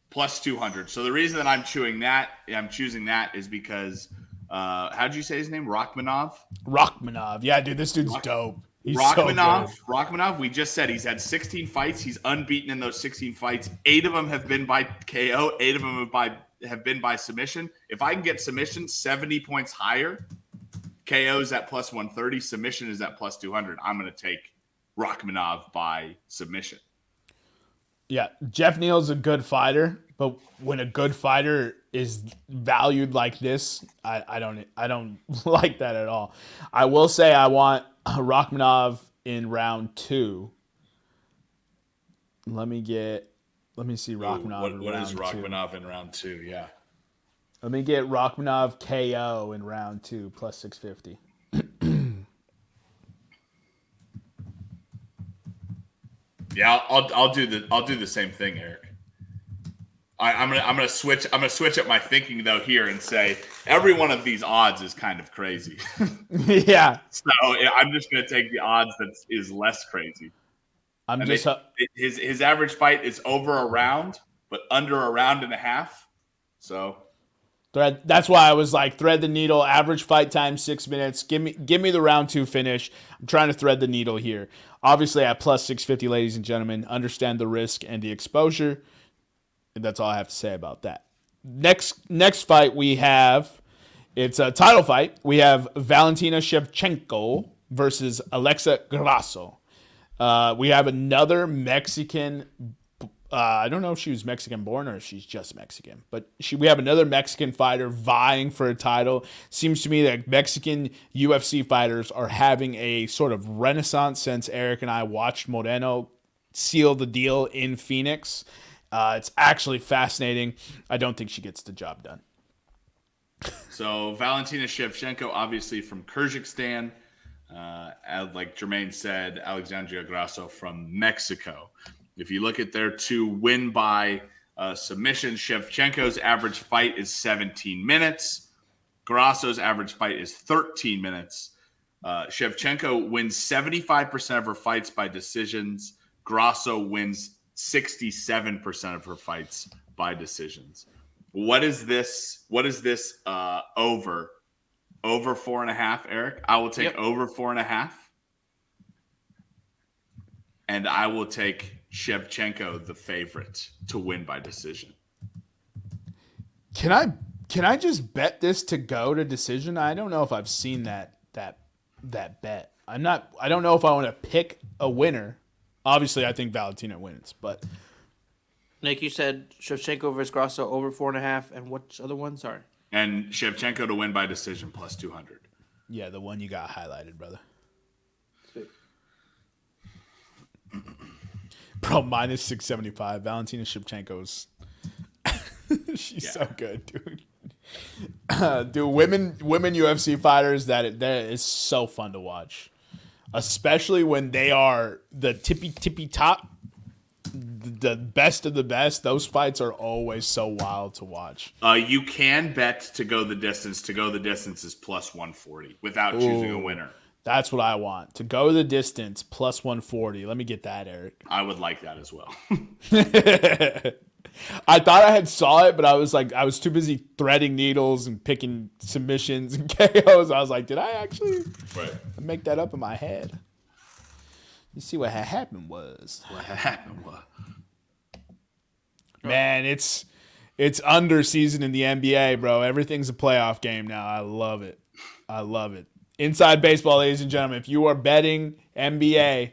plus 200. So the reason that I'm chewing that, I'm choosing that is because, uh, how'd you say his name? Rakhmonov? Rakhmonov. Yeah, dude, this dude's dope. He's so Rakhmonov, good. Rakhmonov, we just said he's had 16 fights. He's unbeaten in those 16 fights. Eight of them have been by KO. Eight of them have by have been by submission. If I can get submission 70 points higher, KO is at plus 130. Submission is at plus 200. I'm going to take Rakhmonov by submission. Yeah, Jeff Neal's a good fighter, but when a good fighter is valued like this, I, I don't I don't like that at all. I will say I want Rakhmonov in round two. Let me get let me see Rakhmonov. in round two. in round two? Yeah. Let me get Rakhmonov KO in round two plus six fifty. Yeah, I'll, I'll I'll do the I'll do the same thing, Eric. I, I'm gonna I'm gonna switch I'm gonna switch up my thinking though here and say every one of these odds is kind of crazy. yeah, so I'm just gonna take the odds that is less crazy. I'm I just mean, his his average fight is over a round, but under a round and a half. So Thread. That's why I was like, thread the needle. Average fight time six minutes. Give me, give me the round two finish. I'm trying to thread the needle here. Obviously, at plus six fifty, ladies and gentlemen, understand the risk and the exposure. And that's all I have to say about that. Next, next fight we have, it's a title fight. We have Valentina Shevchenko versus Alexa Grasso. Uh, we have another Mexican. Uh, I don't know if she was Mexican born or if she's just Mexican, but she, we have another Mexican fighter vying for a title. Seems to me that Mexican UFC fighters are having a sort of renaissance since Eric and I watched Moreno seal the deal in Phoenix. Uh, it's actually fascinating. I don't think she gets the job done. So Valentina Shevchenko, obviously from Kyrgyzstan. Uh, like Jermaine said, Alexandria Grasso from Mexico. If you look at their two win by uh, submission, Shevchenko's average fight is 17 minutes. Grasso's average fight is 13 minutes. Uh, Shevchenko wins 75% of her fights by decisions. Grasso wins 67% of her fights by decisions. What is this? What is this uh, over? Over four and a half, Eric? I will take Yep. over four and a half. And I will take Shevchenko, the favorite, to win by decision. Can I can I just bet this to go to decision? I don't know if I've seen that that that bet. I'm not. I don't know if I want to pick a winner. Obviously, I think Valentina wins, but Nick, you said Shevchenko versus Grasso over four and a half, and which other one? Sorry. And Shevchenko to win by decision plus 200. yeah, the one you got highlighted, brother. Bro, minus six seventy five. Valentina Shevchenko's. She's so good, dude. Uh, dude, women women UFC fighters that that is so fun to watch, especially when they are the tippy tippy top, the best of the best. Those fights are always so wild to watch. Uh, you can bet to go the distance. To go the distance is plus 140 without choosing a winner. That's what I want to go the distance plus one forty. Let me get that, Eric. I would like that as well. I thought I had saw it, but I was like, I was too busy threading needles and picking submissions and KOs. I was like, did I actually right. make that up in my head? You see what had happened was, What happened? What? man, it's it's under season in the NBA, bro. Everything's a playoff game now. I love it. I love it. Inside baseball, ladies and gentlemen. If you are betting NBA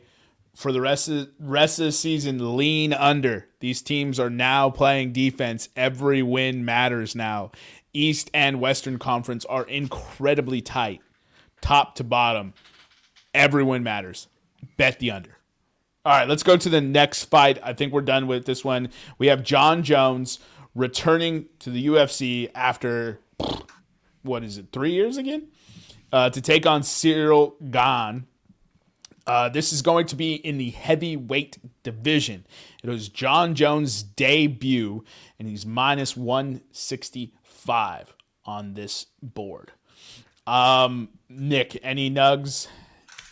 for the rest of rest of the season, lean under. These teams are now playing defense. Every win matters now. East and Western Conference are incredibly tight, top to bottom. Every win matters. Bet the under. All right, let's go to the next fight. I think we're done with this one. We have Jon Jones returning to the UFC after what is it, three years again, uh, to take on Ciryl Gahn. Uh, this is going to be in the heavyweight division. It was Jon Jones' debut, and he's minus 165 on this board. Um, Nick, any nugs?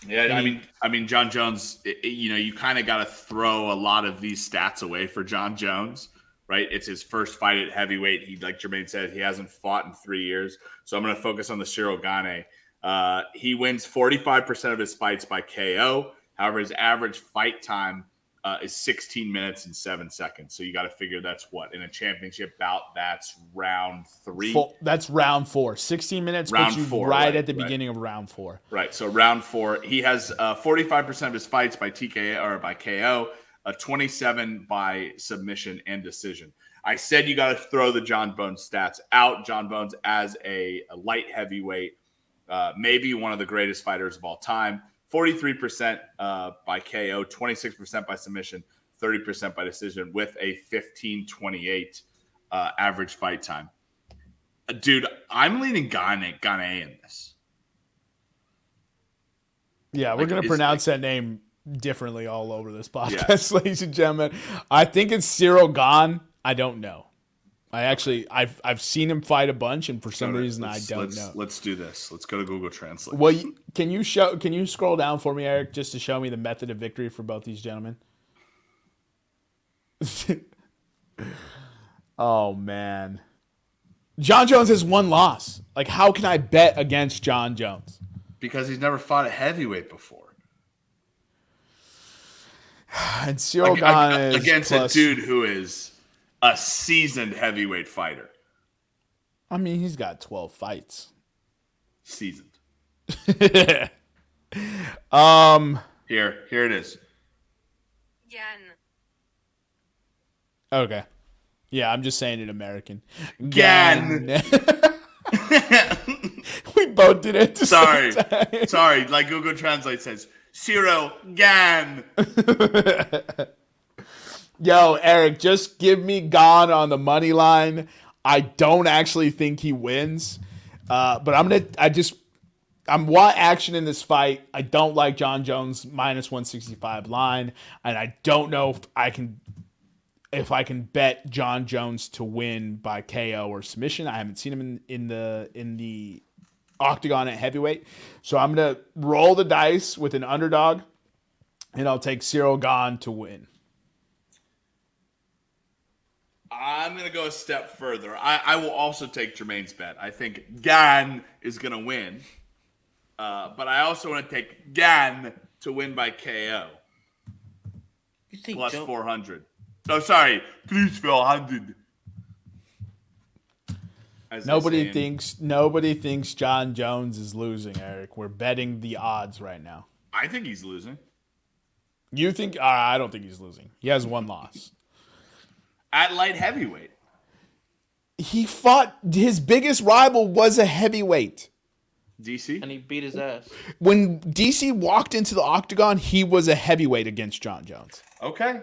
Yeah, I mean, I mean, Jon Jones. i- i- you know, you kind of got to throw a lot of these stats away for Jon Jones, right? It's his first fight at heavyweight. He, like Jermaine said, he hasn't fought in three years. So I'm going to focus on the Ciryl Gane. Uh, he wins 45% of his fights by KO. However, his average fight time uh, is 16 minutes and seven seconds. So you got to figure that's what in a championship bout. That's round three. Full, that's round four. 16 minutes Round puts you four, right, right, at the right. beginning of round four. Right. So round four, he has uh, 45% of his fights by TKO or by KO, uh, 27 by submission and decision. I said you got to throw the Jon Bones stats out. Jon Bones as a, a light heavyweight, uh, maybe one of the greatest fighters of all time. 43% uh, by KO, 26% by submission, 30% by decision with a 15-28 uh, average fight time. Uh, Dude, I'm leaning Gane, Gane in this. Yeah, we're Like, going to pronounce that name differently all over this podcast, ladies and gentlemen. I think it's Ciryl Gahn. I don't know. I actually, I've I've seen him fight a bunch, and for some right, reason, I don't let's, know. Let's do this. Let's go to Google Translate. Well, can you show? Can you scroll down for me, Eric, just to show me the method of victory for both these gentlemen? oh man, Jon Jones has one loss. Like, how can I bet against Jon Jones? Because he's never fought a heavyweight before. And Ciryl Ag- Gahn ag- is against plus- a dude who is a seasoned heavyweight fighter. I mean, he's got twelve fights. Seasoned. um. Here, here it is. Yan. Okay. Yeah, I'm just saying it American. Gan. Gan. we both did it. Sorry. Sorry, like Google Translate says, Ciryl Gan. Yo, Eric, just give me Gone on the money line. I don't actually think he wins, uh, but I'm gonna. I just. I'm want action in this fight. I don't like Jon Jones minus 165 line, and I don't know if I can if I can bet Jon Jones to win by KO or submission. I haven't seen him in, in the in the octagon at heavyweight, so I'm gonna roll the dice with an underdog, and I'll take Ciryl Gahn to win. I'm gonna go a step further. I, I will also take Jermaine's bet. I think Gan is gonna win, uh, but I also want to take Gan to win by KO You think plus Jo- 400. No, sorry, plus 400. As they Nobody thinks nobody thinks Jon Jones is losing, Eric. We're betting the odds right now. I think he's losing You think? Uh, I don't think he's losing. He has one loss. At light heavyweight. He fought his biggest rival was a heavyweight. DC. and he beat his ass. When DC walked into the octagon, he was a heavyweight against Jon Jones. Okay.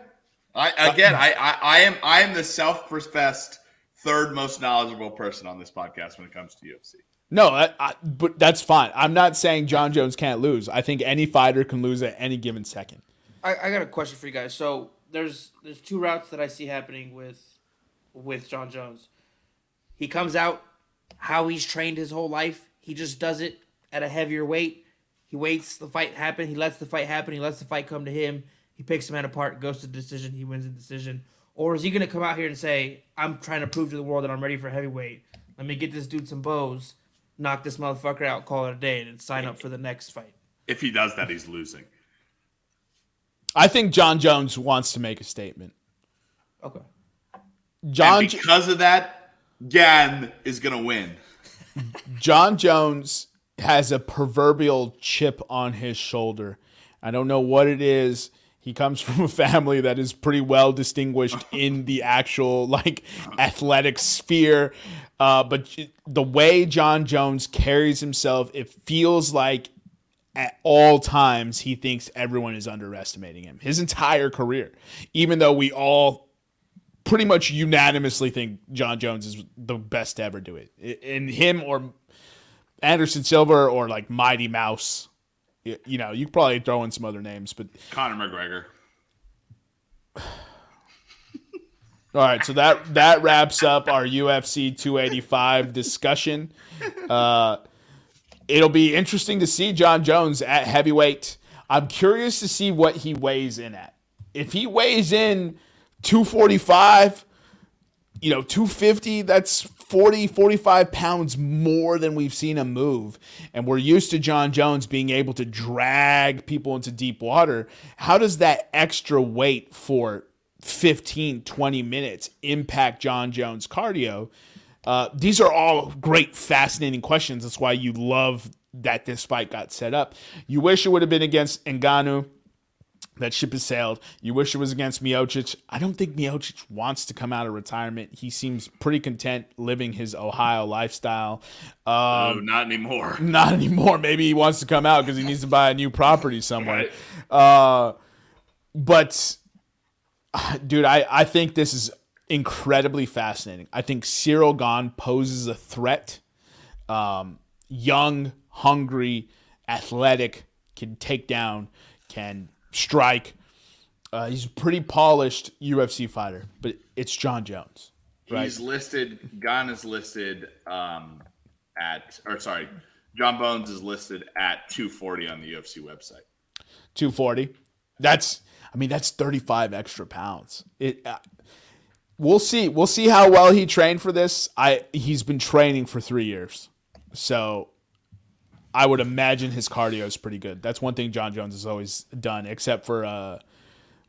I again, I, I, I am I am the self-professed third most knowledgeable person on this podcast when it comes to UFC. No, I, I, but that's fine. I'm not saying Jon Jones can't lose. I think any fighter can lose at any given second. I, I got a question for you guys. So there's there's two routes that I see happening with with Jon Jones. He comes out how he's trained his whole life. He just does it at a heavier weight. He waits the fight happen. He lets the fight happen. He lets the fight come to him. He picks the man apart, goes to the decision. He wins the decision. Or is he gonna come out here and say, "I'm trying to prove to the world that I'm ready for heavyweight. Let me get this dude some bows, knock this motherfucker out, call it a day, and sign up for the next fight." If he does that, he's losing. I think Jon Jones wants to make a statement. Okay. John and because of that, Gan is gonna win. Jon Jones has a proverbial chip on his shoulder. I don't know what it is. He comes from a family that is pretty well distinguished in the actual like athletic sphere. Uh, but the way Jon Jones carries himself, it feels like at all times he thinks everyone is underestimating him. His entire career, even though we all pretty much unanimously think Jon Jones is the best to ever do it. In him or Anderson Silva or like Mighty Mouse. You know, you could probably throw in some other names, but Conor McGregor. all right. So that that wraps up our UFC 285 discussion. Uh, it'll be interesting to see Jon Jones at heavyweight. I'm curious to see what he weighs in at. If he weighs in 245, you know, 250, that's 40, 45 pounds more than we've seen him move. And we're used to Jon Jones being able to drag people into deep water. How does that extra weight for 15, 20 minutes impact Jon Jones' cardio? Uh, these are all great, fascinating questions. That's why you love that this fight got set up. You wish it would have been against Ngannou. That ship has sailed. You wish it was against Miocic. I don't think Miocic wants to come out of retirement. He seems pretty content living his Ohio lifestyle. Um, oh, not anymore. not anymore. Maybe he wants to come out because he needs to buy a new property somewhere. Uh, but, uh, dude, I, I think this is incredibly fascinating. I think Ciryl Gahn poses a threat. Um, young, hungry, athletic, can take down, can strike. Uh, he's a pretty polished UFC fighter, but it's Jon Jones. Right. He's listed. Gan is listed um, at, or sorry, Jon Bones is listed at 240 on the UFC website. 240. That's I mean that's 35 extra pounds. It uh, we'll see. We'll see how well he trained for this. I he's been training for 3 years. So I would imagine his cardio is pretty good. That's one thing Jon Jones has always done except for uh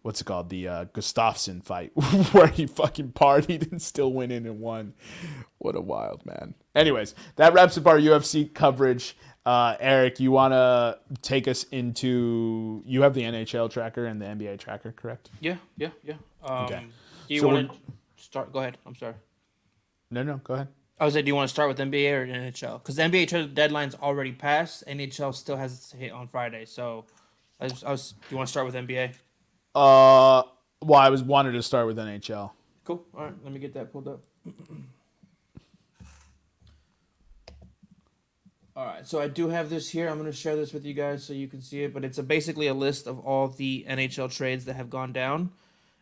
what's it called? The uh Gustafsson fight where he fucking partied and still went in and won. What a wild man. Anyways, that wraps up our UFC coverage. Uh, Eric, you want to take us into? You have the NHL tracker and the NBA tracker, correct? Yeah, yeah, yeah. Um, Okay. Do you So want to start? Go ahead. I'm sorry. No, no, go ahead. I was like, do you want to start with NBA or NHL? Because the NBA trade deadline's already passed. NHL still has its hit on Friday. So, I was, I was. Do you want to start with NBA? Uh, Well, I was wanted to start with NHL. Cool. All right, let me get that pulled up. All right, so I do have this here. I'm going to share this with you guys so you can see it, but it's a, basically a list of all the NHL trades that have gone down.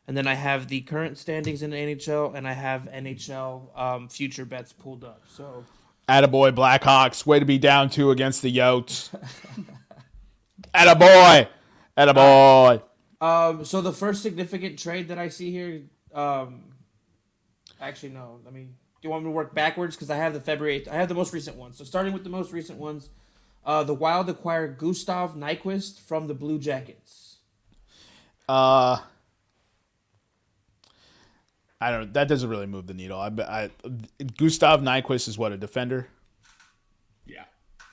And then I have the current standings in the NHL, and I have NHL um, future bets pulled up. So, Attaboy Blackhawks. Way to be down two against the Yotes. Attaboy. Attaboy. um, so the first significant trade that I see here, um, actually no, let me. Do you want me to work backwards? Because I have the February. 8th, I have the most recent ones. So starting with the most recent ones, uh, the Wild acquired Gustav Nyquist from the Blue Jackets. Uh, I don't. That doesn't really move the needle. I, I Gustav Nyquist is what a defender. Yeah.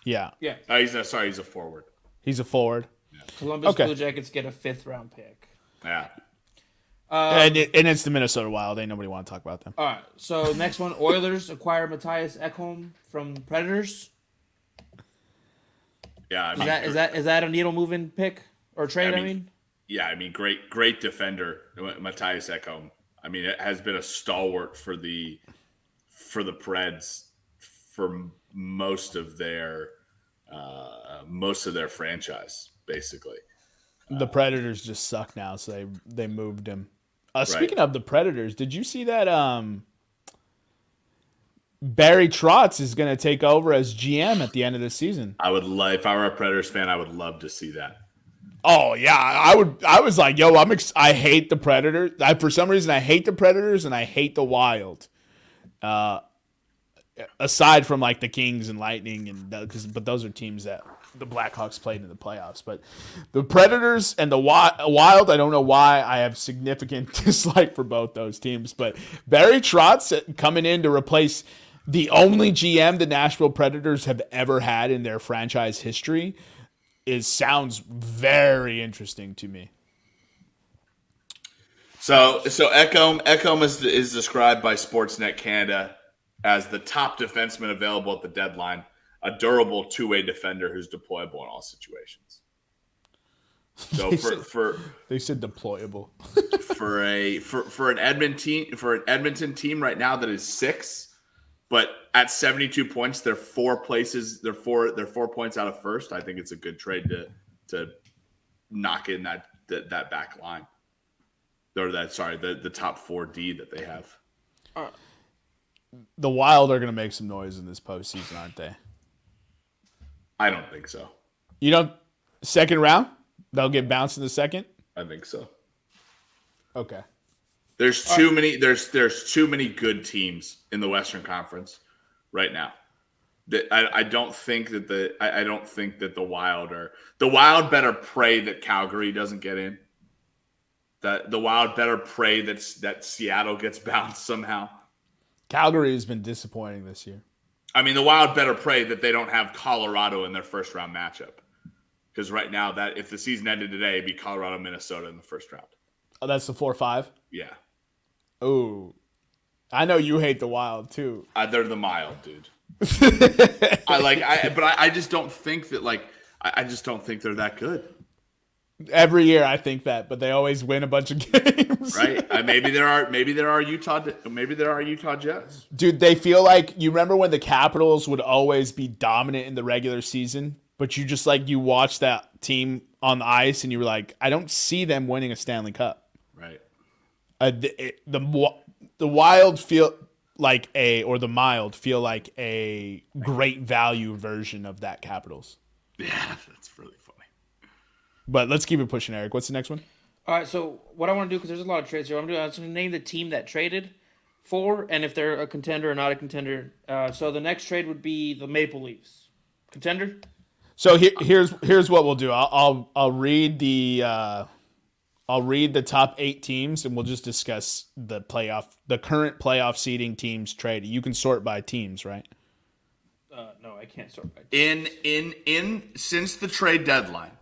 Yeah, Yeah, Uh, he's a, sorry, he's a forward. he's a forward, Columbus Okay. Blue Jackets get a fifth round pick. Yeah. and, it, and it's the Minnesota Wild. Ain't nobody want to talk about them. All right, so next one, Oilers acquire Mattias Ekholm from Predators. Yeah. I Is that is that is that a needle moving pick or trade? I I mean, mean- yeah, I mean, great, great defender, Mattias Ekholm. I mean, it has been a stalwart for the for the Preds for most of their uh, most of their franchise, basically. The Predators just suck now, so they they moved him. Uh, speaking of the Predators, did you see that? Um, Barry Trotz is going to take over as GM at the end of the season. I would love if I were a Predators fan, I would love to see that. Oh yeah, I would. I was like, yo, I'm. Ex- I hate the Predators. I, for some reason, I hate the Predators and I hate the Wild. Uh, aside from like the Kings and Lightning and because, but those are teams that the Blackhawks played in the playoffs. But the Predators and the Wi- Wild, I don't know why I have significant dislike for both those teams. But Barry Trotz coming in to replace the only GM the Nashville Predators have ever had in their franchise history is sounds very interesting to me. So, so Ekholm, Ekholm is is described by Sportsnet Canada as the top defenseman available at the deadline, a durable two way defender who's deployable in all situations. So for said- for They said deployable. for a for for an Edmonton team for an Edmonton team right now that is six, but at seventy two points, they're four places. They're four. They're four points out of first. I think it's a good trade to to knock in that that, that back line. Or that sorry the the top four D that they have. the Wild are going to make some noise in this postseason, aren't they? I don't think so. You know, second round, they'll get bounced in the second. I think so. Okay. There's too many. There's there's too many good teams in the Western Conference right now. That I, I don't think that the I, I don't think that the Wild are the Wild better pray that Calgary doesn't get in. That the Wild better pray that that Seattle gets bounced somehow. Calgary has been disappointing this year. I mean, the Wild better pray that they don't have Colorado in their first round matchup. Because right now, that if the season ended today, it'd be Colorado Minnesota in the first round. Oh, that's the four five. Yeah, Oh, I know you hate the Wild too. uh, they're the mild dude. I like, I but I, I just don't think that like I, I just don't think they're that good, Every year I think that, but they always win a bunch of games. right? uh, maybe there are maybe there are Utah maybe there are Utah Jets. Dude, they feel like you remember when the Capitals would always be dominant in the regular season, but you just like you watch that team on the ice and you were like, I don't see them winning a Stanley Cup. Right. uh, the, it- the the wild feel like a or the mild feel like a great value version of that Capitals. Yeah, that's really funny. But let's keep it pushing, Eric. What's the next one? all right. So what I want to do because there's a lot of trades here. I'm going to name the team that traded for, and if they're a contender or not a contender. Uh, so the next trade would be the Maple Leafs. Contender. So here, here's here's what we'll do. I'll I'll, I'll read the uh, I'll read the top eight teams, and we'll just discuss the playoff the current playoff seeding teams traded. You can sort by teams, right? Uh, no, I can't sort by. In in in since the trade deadline,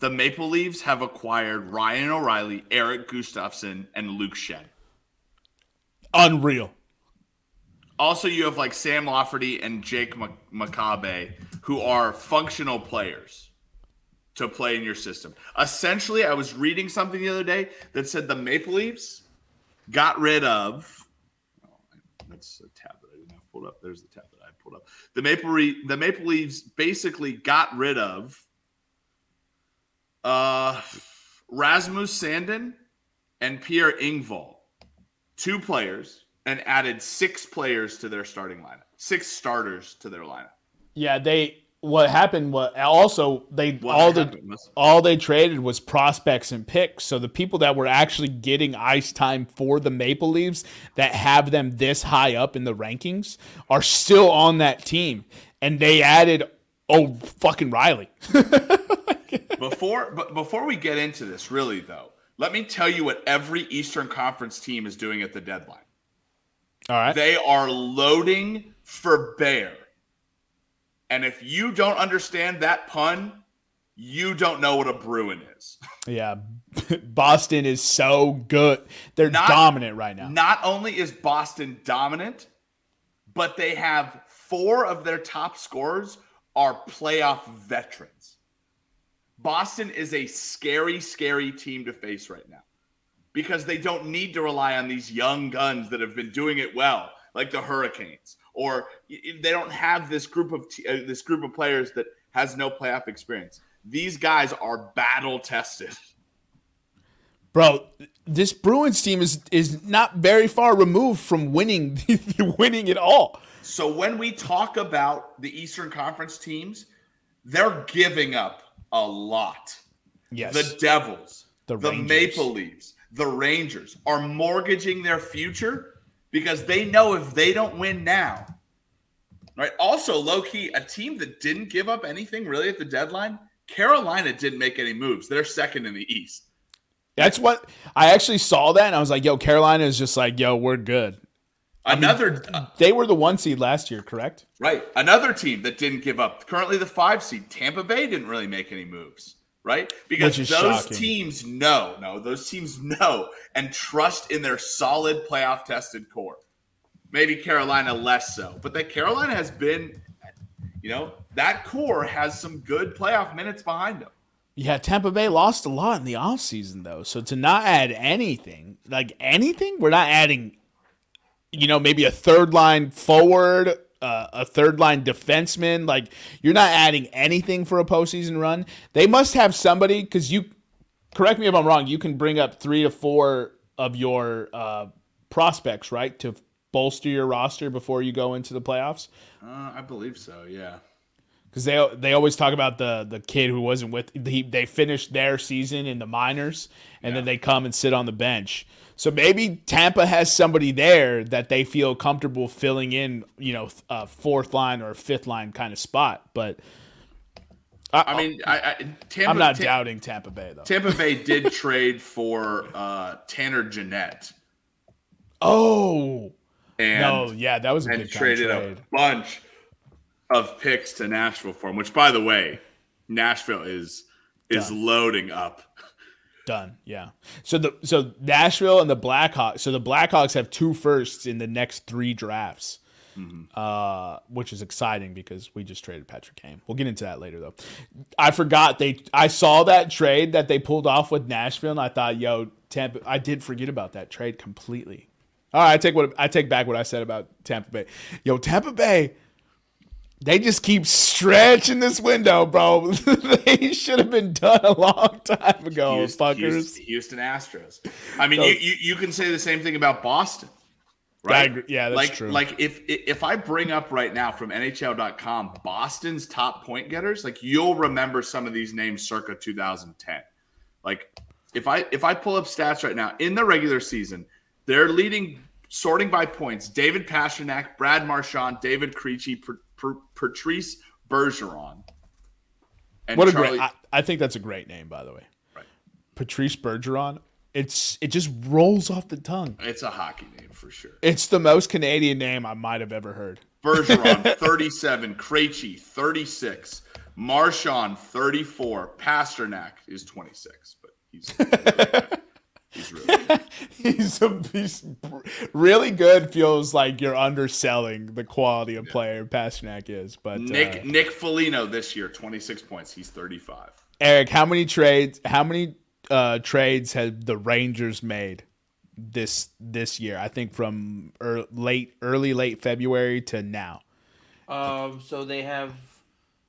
the Maple Leafs have acquired Ryan O'Reilly, Erik Gustafsson, and Luke Schenn. Unreal. Also, you have like Sam Lafferty and Jake McCabe, who are functional players. To play in your system. Essentially, I was reading something the other day that said the Maple Leafs got rid of. Oh, that's a tab that I didn't have pulled up. There's the tab that I pulled up. The Maple Re- the Maple Leafs basically got rid of uh, Rasmus Sandin and Pierre Engvall, two players, and added six players to their starting lineup, six starters to their lineup. Yeah, they what happened was also they What all the was- all they traded was prospects and picks. So the people that were actually getting ice time for the Maple Leafs that have them this high up in the rankings are still on that team. And they added oh fucking Riley. Before but before we get into this, really though, let me tell you what every Eastern Conference team is doing at the deadline. All right. They are loading for bear. And if you don't understand that pun, you don't know what a Bruin is. yeah. Boston is so good. They're Not- dominant right now. Not only is Boston dominant, but they have four of their top scorers are playoff veterans. Boston is a scary, scary team to face right now because they don't need to rely on these young guns that have been doing it well, like the Hurricanes, or they don't have this group of t- uh, this group of players that has no playoff experience. These guys are battle tested. Bro, this Bruins team is is not very far removed from winning winning it all. So when we talk about the Eastern Conference teams, they're giving up a lot. Yes. The Devils, The the, Maple Leafs, the Rangers are mortgaging their future because they know if they don't win now, right? Also, low key, a team that didn't give up anything really at the deadline, Carolina didn't make any moves. They're second in the East. That's what I actually saw that and I was like, yo, Carolina is just like, yo, we're good. Another uh, They were the one seed last year, correct? Right. Another team that didn't give up, currently the five seed, Tampa Bay didn't really make any moves, right? Because those shocking. teams know, no, those teams know and trust in their solid playoff tested core. Maybe Carolina less so, but that Carolina has been, you know, that core has some good playoff minutes behind them. Yeah, Tampa Bay lost a lot in the offseason though. So to not add anything, like anything, we're not adding you know, maybe a third line forward, uh, a third line defenseman. Like you're not adding anything for a postseason run. They must have somebody because you correct me if I'm wrong. You can bring up three to four of your uh, prospects, right, to bolster your roster before you go into the playoffs. Uh, I believe so, yeah. Because they they always talk about the the kid who wasn't with he, they finished their season in the minors and then they come and sit on the bench. So maybe Tampa has somebody there that they feel comfortable filling in, you know, a fourth line or a fifth line kind of spot. But I, I mean, I, I, Tampa, I'm not Ta- doubting Tampa Bay though. Tampa Bay did trade for uh, Tanner Jeannot. oh And no, yeah, that was a and traded trade. a bunch of picks to Nashville for him. Which, by the way, Nashville is is Done. loading up. Done. Yeah. So the so Nashville and the Blackhawks. So the Blackhawks have two firsts in the next three drafts, uh, which is exciting because we just traded Patrick Kane. We'll get into that later though. I forgot they. I saw that trade that they pulled off with Nashville, and I thought, yo, Tampa. I did forget about that trade completely. All right, I take what I take back what I said about Tampa Bay. Yo, Tampa Bay. They just keep stretching this window, bro. they should have been done a long time ago, Houston, fuckers. Houston, Houston Astros. I mean, So- you, you you can say the same thing about Boston, right? Yeah, that's like true. like if if I bring up right now from NHL.com Boston's top point getters, like you'll remember some of these names circa 2010. Like if I if I pull up stats right now in the regular season, they're leading sorting by points. David Pastrnak, Brad Marchand, David Krejci, Patrice Bergeron. And what a Charlie, great! I, I think that's a great name, by the way. Right. Patrice Bergeron. It's it just rolls off the tongue. it's a hockey name for sure. It's the most Canadian name I might have ever heard. Bergeron, 37. Krejci, 36. Marchand, 34. Pasternak is 26, but he's he's really good. He's, a, he's really good. Feels like you're underselling the quality of player Pastrnak is, but Nick uh, Nick Foligno this year, 26 points. He's 35. Eric, how many trades? How many uh, trades have the Rangers made this this year? I think from ear late, early, late February to now. Um, so they have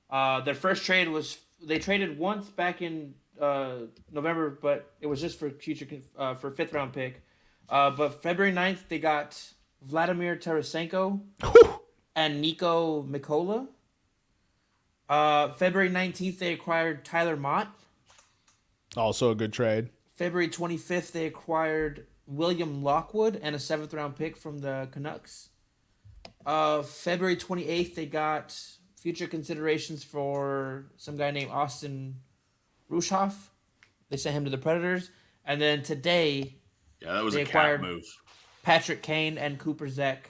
uh, their first trade was they traded once back in uh, November, but it was just for future uh, for fifth round pick. Uh, but February 9th, they got Vladimir Tarasenko and Niko Mikkola. Uh, February 19th, they acquired Tyler Motte. Also a good trade. February 25th, they acquired William Lockwood and a seventh round pick from the Canucks. Uh, February 28th, they got future considerations for some guy named Austin Rueschhoff. They sent him to the Predators. And then today, Yeah, that was They a cap acquired- move. Patrick Kane and Cooper Zech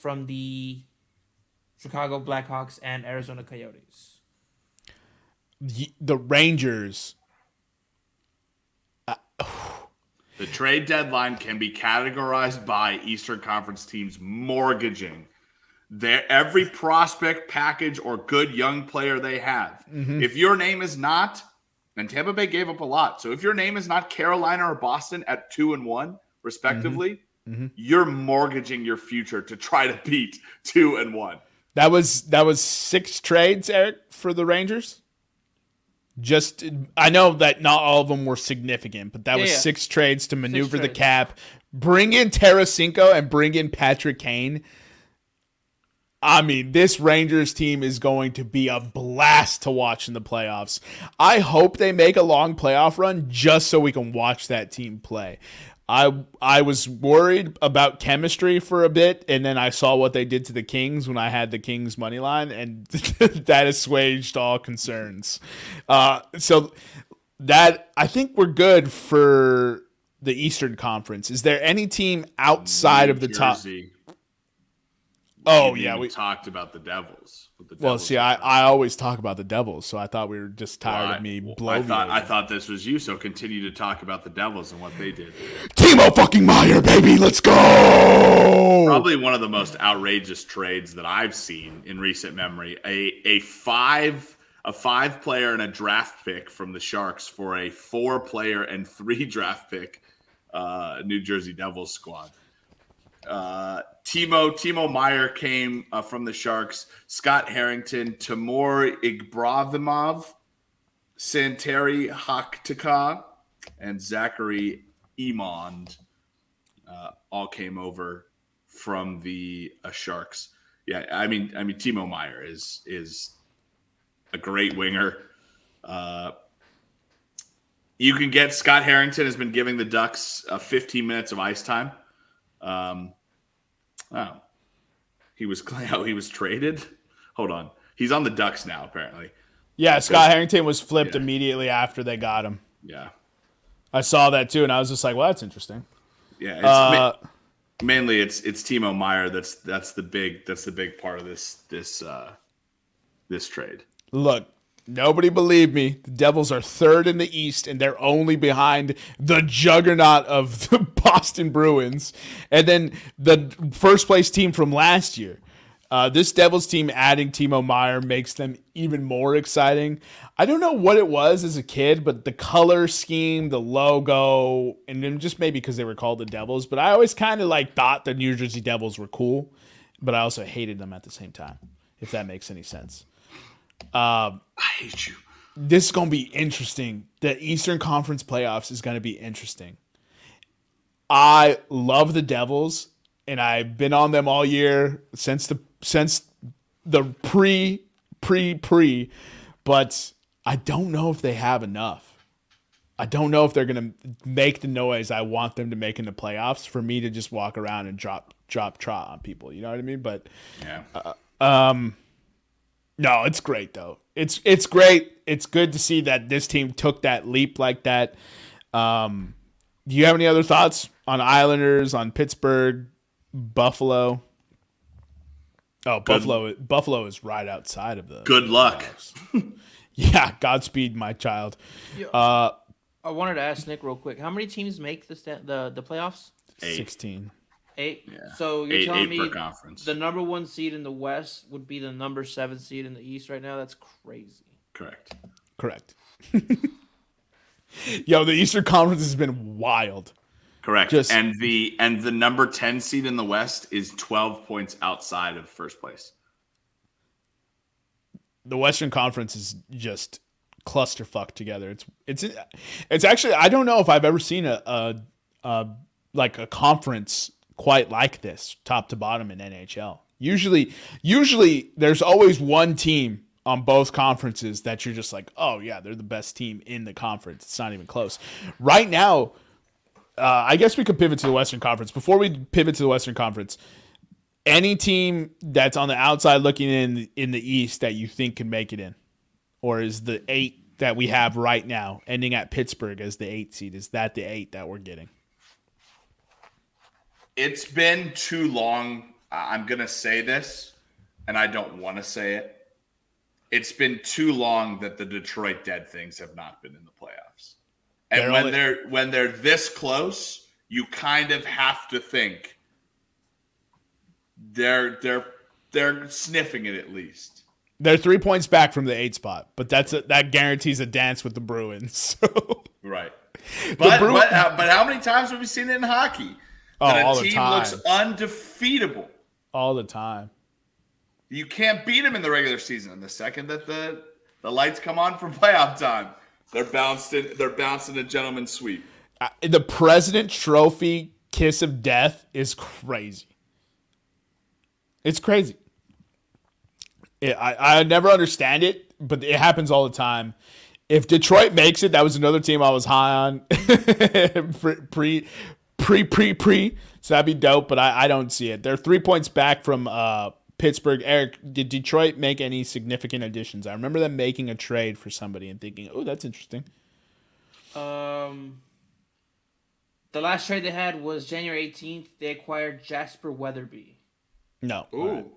from the Chicago Blackhawks and Arizona Coyotes. Y- The Rangers. Uh, the trade deadline can be categorized by Eastern Conference teams mortgaging their every prospect package or good young player they have. Mm-hmm. If your name is not, and Tampa Bay gave up a lot. So if your name is not Carolina or Boston at two and one, respectively, mm-hmm. Mm-hmm. you're mortgaging your future to try to beat two and one. That was that was six trades, Eric, for the Rangers. Just I know that not all of them were significant, but that Yeah, was yeah. six trades to maneuver the trades. cap, bring in Tarasenko and bring in Patrick Kane. I mean, this Rangers team is going to be a blast to watch in the playoffs. I hope they make a long playoff run just so we can watch that team play. I I was worried about chemistry for a bit, and then I saw what they did to the Kings when I had the Kings money line, and that assuaged all concerns. Uh, so that I think we're good for the Eastern Conference. Is there any team outside of the top? Oh yeah, we talked about the Devils. the Well, Devils see, I. I always talk about the Devils, so I thought we were just tired Well, of me I, I thought I thought this was you, so continue to talk about the Devils and what they did. Timo fucking Meyer, baby, let's go! Probably one of the most outrageous trades that I've seen in recent memory. A a five a five player and a draft pick from the Sharks for a four player and three draft pick uh, New Jersey Devils squad. Uh, Timo Timo Meier came uh, from the Sharks. Scott Harrington, Timur Ibragimov, Santeri Hatakka, and Zachary Emond uh, all came over from the uh, Sharks. Yeah, I mean, I mean, Timo Meier is is a great winger. Uh, you can get Scott Harrington has been giving the Ducks uh, 15 minutes of ice time. Um, oh, he was oh, he was traded. Hold on, he's on the Ducks now apparently. yeah, Scott Harrington was flipped Yeah. immediately after they got him. Yeah, I saw that too, and I was just like, well, that's interesting. yeah. It's Uh, ma- mainly it's it's Timo Meier that's that's the big that's the big part of this this uh, this trade. look, nobody believed me. The Devils are third in the East, and they're only behind the juggernaut of the Boston Bruins, and then the first place team from last year. Uh, this Devils team adding Timo Meier makes them even more exciting. I don't know what it was as a kid, but the color scheme, the logo, and then just maybe because they were called the Devils, but I always kind of like thought the New Jersey Devils were cool, but I also hated them at the same time, if that makes any sense Um, I hate you. this is going to be interesting. The Eastern Conference playoffs is going to be interesting. I love the Devils, and I've been on them all year since the since the pre pre pre, but I don't know if they have enough. I don't know if they're going to make the noise I want them to make in the playoffs for me to just walk around and drop drop trot on people. You know what I mean? But Yeah. Uh, um, no, it's great though. It's it's great. It's good to see that this team took that leap like that. Um, do you have any other thoughts on Islanders, on Pittsburgh, Buffalo? Oh, Buffalo! Buffalo is right outside of the. Good luck. Yeah, Godspeed, my child. Uh, I wanted to ask Nick real quick. How many teams make the sta- the the playoffs? Eight. sixteen. Eight. Yeah. So you're Eight, telling eight per me conference. the number one seed in the West would be the number seven seed in the East right now? That's crazy. Correct. Correct. Yo, the Eastern Conference has been wild. Correct. Just- and the and the number 10 seed in the West is 12 points outside of first place. The Western Conference is just clusterfuck together. It's it's it's actually I don't know if I've ever seen a, a, a like a conference quite like this, top to bottom in NHL. Usually, usually there's always one team on both conferences that you're just like, oh yeah, they're the best team in the conference. It's not even close. Right now, uh, I guess we could pivot to the Western Conference. Before we pivot to the Western Conference, any team that's on the outside looking in in the East that you think can make it in, or is the eight that we have right now ending at Pittsburgh as the eight seed? Is that the eight that we're getting? It's been too long. I'm going to say this, and I don't want to say it. It's been too long that the Detroit Dead Things have not been in the playoffs. And They're when only- they're when they're this close, you kind of have to think they're they're they're sniffing it at least. They're three points back from the eight spot, but that's a, that guarantees a dance with the Bruins. So Right. But Bru- but, uh, but how many times have we seen it in hockey? Oh, That all a the team time. looks undefeatable. all the time. You can't beat them in the regular season. And the second that the the lights come on for playoff time, they're bounced in. They're bouncing a gentleman's sweep. Uh, the President Trophy kiss of death is crazy. It's crazy. It, I I never understand it, but it happens all the time. If Detroit makes it, that was another team I was high on pre pre pre pre. So that'd be dope, but I, I don't see it. They're three points back from uh, Pittsburgh. Eric, did Detroit make any significant additions? I remember them making a trade for somebody and thinking, "Oh, that's interesting." Um, the last trade they had was January 18th. They acquired Jasper Weatherby. No. Ooh,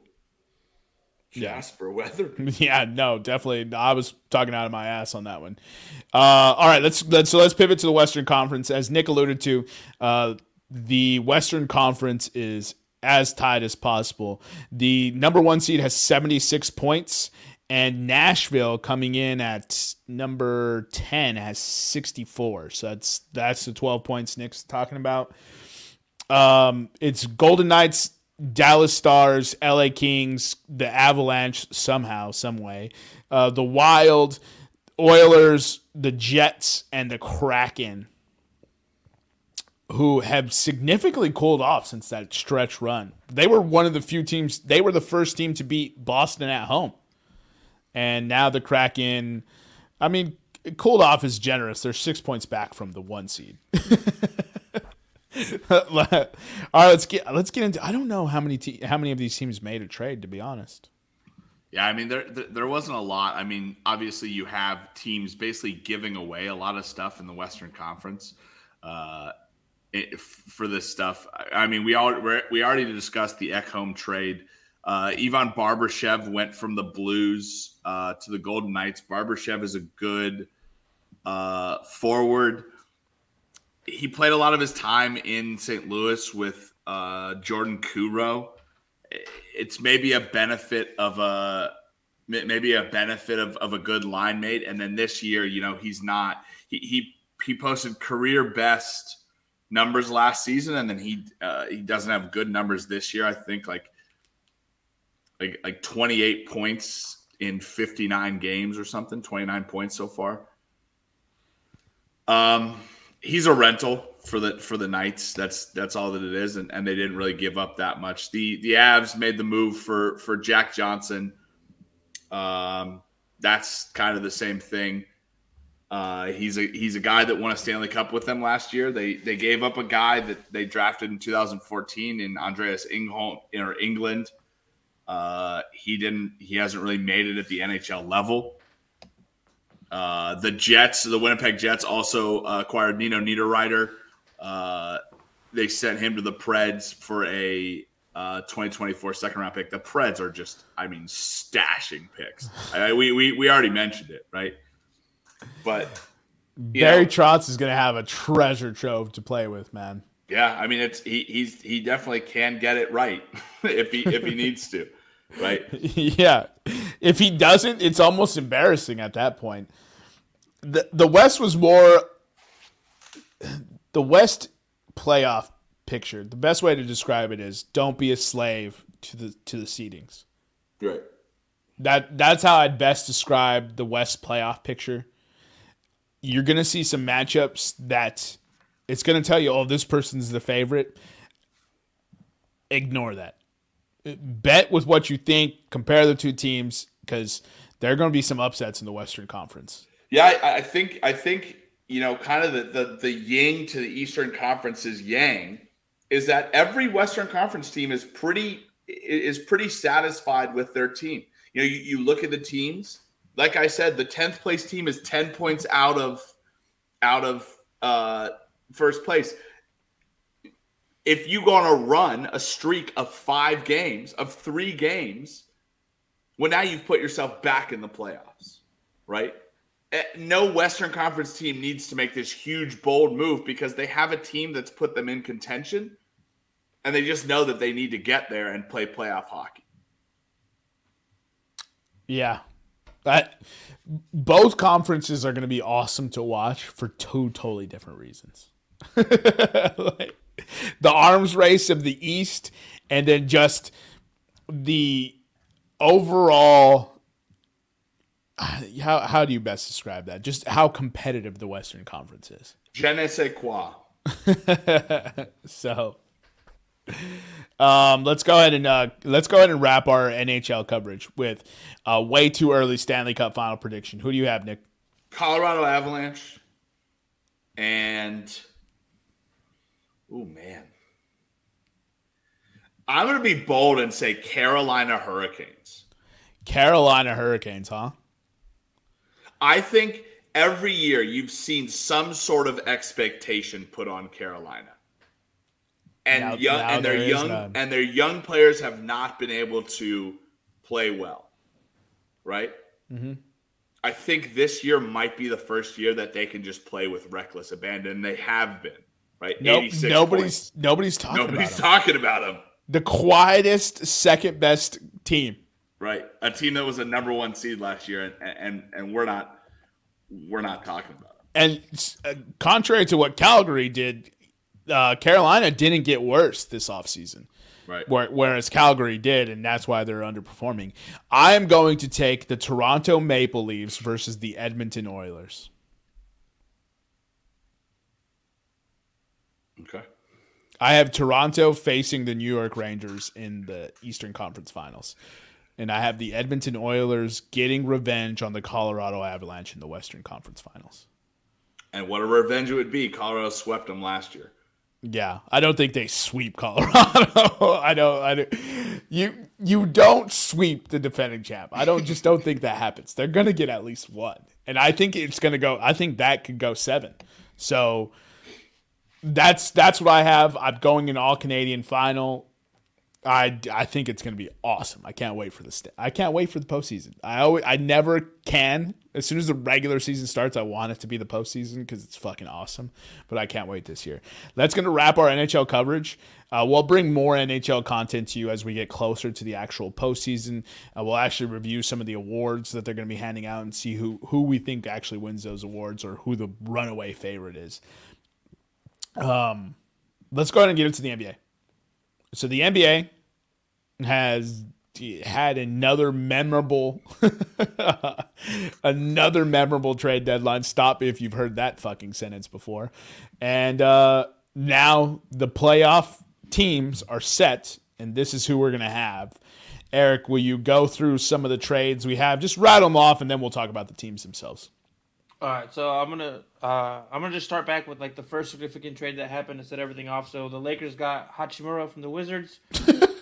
Yeah. Jasper Weather. Yeah, no, definitely. I was talking out of my ass on that one. Uh, all right, let's let's so let's pivot to the Western Conference. As Nick alluded to, uh, the Western Conference is as tight as possible. The number one seed has seventy six points, and Nashville coming in at number ten has sixty four. So that's that's the twelve points Nick's talking about. Um, it's Golden Knights, Dallas Stars, LA Kings, the Avalanche somehow, some way, uh, the Wild, Oilers, the Jets, and the Kraken, who have significantly cooled off since that stretch run. They were one of the few teams. They were the first team to beat Boston at home, and now the Kraken. I mean, cooled off is generous. They're six points back from the one seed. All right, let's get let's get into. I don't know how many te- how many of these teams made a trade. To be honest, Yeah, I mean there there there wasn't a lot. I mean, obviously you have teams basically giving away a lot of stuff in the Western Conference uh, for this stuff. I mean, we all we already discussed the Ekholm trade. Uh, Ivan Barbashev went from the Blues uh, to the Golden Knights. Barbashev is a good uh, forward. He played a lot of his time in St. Louis with uh, Jordan Kyrou it's maybe a benefit of a maybe a benefit of, of a good line mate. And then this year you know he's not he he, he posted career best numbers last season. And then he uh, he doesn't have good numbers this year. I think like like like 28 points in 59 games or something 29 points so far. Um he's a rental for the for the Knights. That's that's all that it is, and, and they didn't really give up that much. The the Avs made the move for for Jack Johnson. Um, that's kind of the same thing. Uh, he's a he's a guy that won a Stanley Cup with them last year. They they gave up a guy that they drafted in 2014 in Andreas Ingholm or England. Uh, he didn't. He hasn't really made it at the NHL level. Uh, the Jets, the Winnipeg Jets, also uh, acquired Nino Niederreiter. Uh, they sent him to the Preds for a uh, 2024 second round pick. The Preds are just, I mean, stashing picks. I, we, we we already mentioned it, right? But Barry know- Trotz is going to have a treasure trove to play with, man. yeah, I mean, it's he he's he definitely can get it right if he if he needs to, right? yeah, if he doesn't, it's almost embarrassing at that point. the the West was more the West playoff picture. The best way to describe it is don't be a slave to the to the seedings. Right. That that's how I'd best describe the West playoff picture. You're gonna see some matchups that it's gonna tell you, oh, this person's the favorite. Ignore that. Bet with what you think. Compare the two teams because there are going to be some upsets in the Western Conference. Yeah, I, I think I think you know, kind of the, the the yin to the Eastern Conference's yang is that every Western Conference team is pretty is pretty satisfied with their team. You know, you, you look at the teams. Like I said, the tenth place team is ten points out of out of uh, first place. If you're going to run, a streak of five games, of three games, well, now you've put yourself back in the playoffs, right? Eh, No Western Conference team needs to make this huge, bold move because they have a team that's put them in contention and they just know that they need to get there and play playoff hockey. Yeah. That both conferences are going to be awesome to watch for two totally different reasons. like, the arms race of the East and then just the overall how how do you best describe that? Just how competitive the Western Conference is. Je ne sais quoi. so um, let's go ahead and uh, let's go ahead and wrap our NHL coverage with a way too early Stanley Cup final prediction. Who do you have, Nick? Colorado Avalanche and oh man. I'm going to be bold and say Carolina Hurricanes. Carolina Hurricanes, huh? I think every year you've seen some sort of expectation put on Carolina. And Now- young now and their young none. and their young players have not been able to play well. Right? Mm-hmm. I think this year might be the first year that they can just play with reckless abandon. They have been, right? Nope, 86 nobody's points. nobody's talking nobody's about talking about them. the quietest second best team. Right. A team that was a number one seed last year and and, and we're not we're not talking about them. And uh, contrary to what Calgary did, uh, Carolina didn't get worse this offseason. Right. Whereas Calgary did, and that's why they're underperforming. I am going to take the Toronto Maple Leafs versus the Edmonton Oilers. Okay. I have Toronto facing the New York Rangers in the Eastern Conference Finals. And I have the Edmonton Oilers getting revenge on the Colorado Avalanche in the Western Conference Finals. And what a revenge it would be. Colorado swept them last year. Yeah, I don't think they sweep Colorado. I don't. I don't. You you don't sweep the defending champ. I don't just don't think that happens. They're gonna get at least one, and I think it's gonna go. I think that could go seven. So that's that's what I have. I'm going in all Canadian final. I, I think it's going to be awesome. I can't wait for the st- I can't wait for the postseason. I always I never can. As soon as the regular season starts, I want it to be the postseason because it's fucking awesome. But I can't wait this year. That's going to wrap our NHL coverage. Uh, we'll bring more NHL content to you as we get closer to the actual postseason. Uh, we'll actually review some of the awards that they're going to be handing out and see who who we think actually wins those awards or who the runaway favorite is. Um, let's go ahead and get into the NBA. So the NBA has had another memorable another memorable trade deadline. Stop if you've heard that fucking sentence before. And uh, now the playoff teams are set, and this is who we're gonna have. Eric, will you go through some of the trades we have? Just rattle them off, and then we'll talk about the teams themselves. All right, so I'm gonna uh, I'm gonna just start back with like the first significant trade that happened to set everything off. So the Lakers got Hachimura from the Wizards.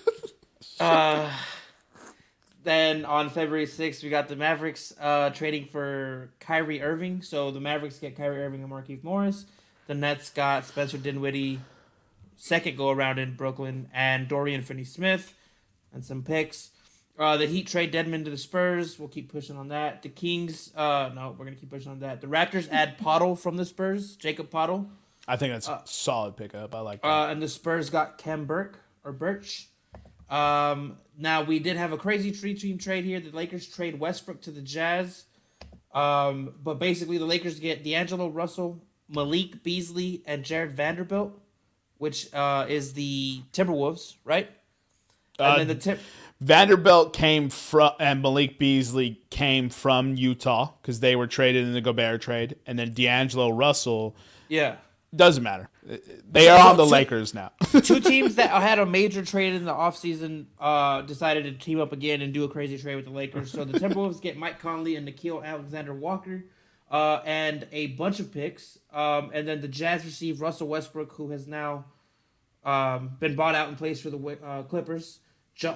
uh, then on February 6th, we got the Mavericks uh, trading for Kyrie Irving. So the Mavericks get Kyrie Irving and Markieff Morris. The Nets got Spencer Dinwiddie, second go around in Brooklyn, and Dorian Finney-Smith, and some picks. Uh, the Heat trade Dedmon to the Spurs. We'll keep pushing on that. The Kings, uh, no, we're gonna keep pushing on that. The Raptors add Poeltl from the Spurs, Jakob Poeltl, I think that's a solid pickup. I like that. uh, and the Spurs got Cam Burke or Birch. Um, now we did have a crazy three team trade here. The Lakers trade Westbrook to the Jazz. Um, but basically, the Lakers get D'Angelo Russell, Malik Beasley, and Jarred Vanderbilt, which uh, is the Timberwolves, right? And Uh, then the Tim- Vanderbilt came from and Malik Beasley came from Utah because they were traded in the Gobert trade, and then D'Angelo Russell yeah. doesn't matter. They are on the so- Lakers now. two teams that had a major trade in the offseason uh, decided to team up again and do a crazy trade with the Lakers. So the Timberwolves get Mike Conley and Nickeil Alexander Walker uh, and a bunch of picks. Um, and then the Jazz receive Russell Westbrook, who has now um, been bought out and placed for the uh, Clippers.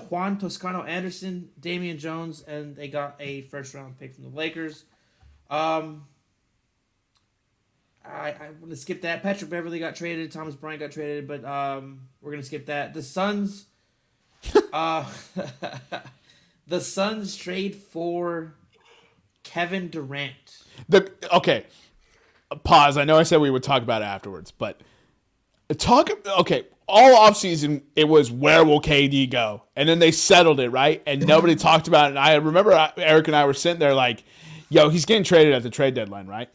Juan Toscano Anderson, Damian Jones, and they got a first round pick from the Lakers. Um, I, I want to skip that. Patrick Beverley got traded. Thomas Bryant got traded, but um, we're gonna skip that. The Suns, uh, the Suns trade for Kevin Durant. the okay, pause. I know I said we would talk about it afterwards, but talk. Okay, all offseason it was where will KD go, and then they settled it right, and nobody talked about it. And I remember Eric and I were sitting there like, "Yo, he's getting traded at the trade deadline, right?"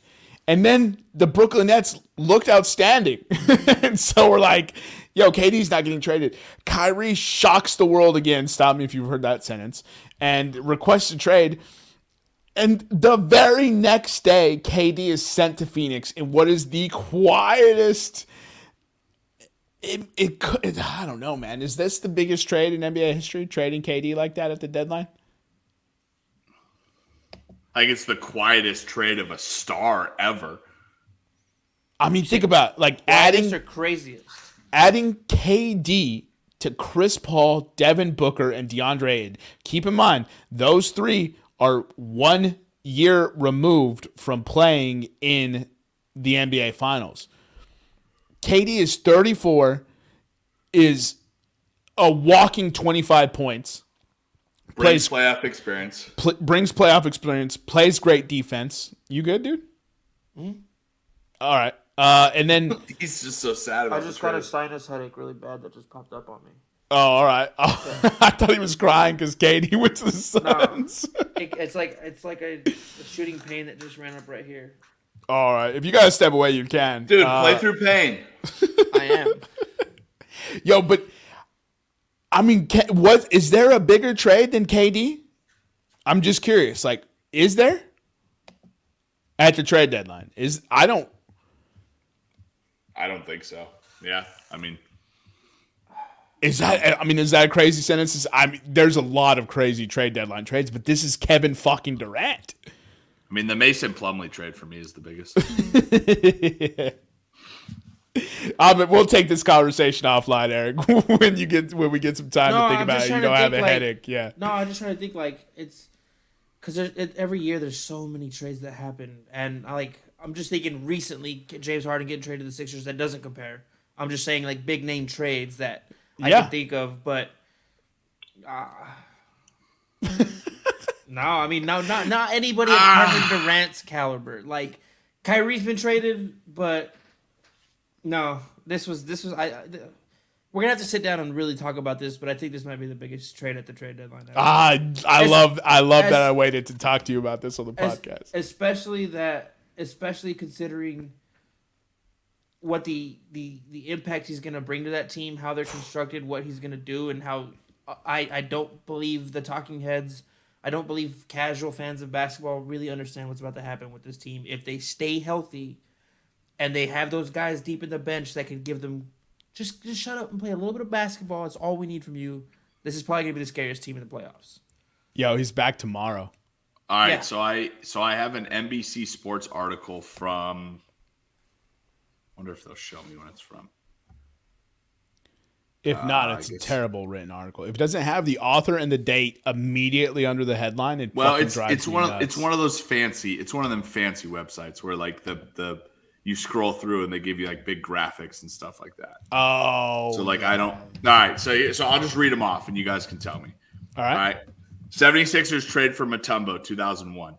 And then the Brooklyn Nets looked outstanding, and so we're like, "Yo, KD's not getting traded." Kyrie shocks the world again. Stop me if you've heard that sentence. And requests a trade. And the very next day, KD is sent to Phoenix in what is the quietest. It, it could I don't know, man. Is this the biggest trade in NBA history? Trading KD like that at the deadline? I think it's the quietest trade of a star ever. I mean, think about like Adding adding are craziest. adding KD to Chris Paul, Devin Booker, and DeAndre Ayton. Keep in mind, those three are one year removed from playing in the NBA Finals. KD is 34, is a walking 25 points, Brings Plays- playoff experience. pl- brings playoff experience, plays great defense. You good, dude? All right. Uh, and then He's just so sad about I just the got a sinus headache really bad that just popped up on me. Oh, all right. Oh, I thought he was crying because KD went to the Suns. It, it's like it's like a, a shooting pain that just ran up right here. All right. If you guys step away, you can. Dude, Uh, play through pain. I am. Yo, but I mean, K- what is there a bigger trade than KD? I'm just curious. Like, is there at the trade deadline? Is I don't. I don't think so. Yeah, I mean, Is that? I mean, is that a crazy sentence? I mean, there's a lot of crazy trade deadline trades, but this is Kevin fucking Durant. I mean, the Mason Plumlee trade for me is the biggest. Uh, but we'll take this conversation offline, Eric. when you get when we get some time No, to think I'm about it, you don't have a like- headache. Yeah. No, I'm just trying to think like it's because it, every year there's so many trades that happen, and I like I'm just thinking recently James Harden getting traded to the Sixers that doesn't compare. I'm just saying like big name trades that I Yeah. can think of, but uh, no, I mean no, not not anybody of Kevin Durant's caliber. Like Kyrie's been traded, but no, this was this was I. I we're gonna have to sit down and really talk about this, but I think this might be the biggest trade at the trade deadline. ever. Ah, I As- love I love as- that I waited to talk to you about this on the Es- podcast. especially that, especially considering what the the the impact he's going to bring to that team, how they're constructed, what he's going to do, and how I I don't believe the talking heads. I don't believe casual fans of basketball really understand what's about to happen with this team if they stay healthy, and they have those guys deep in the bench that can give them just just shut up and play a little bit of basketball. It's all we need from you. This is probably going to be the scariest team in the playoffs. Yo, he's back tomorrow. All right, Yeah. so I so I have an NBC Sports article from. Wonder if they'll show me when it's from. If not, Uh, I it's a terrible written article. If it doesn't have the author and the date immediately under the headline, it Well, it's drives it's me one of it's one of those fancy it's one of them fancy websites where like the the you scroll through and they give you like big graphics and stuff like that. Oh, So like I don't. All right, so so I'll just read them off and you guys can tell me. all All right. right. 76ers trade for Mutombo 2001.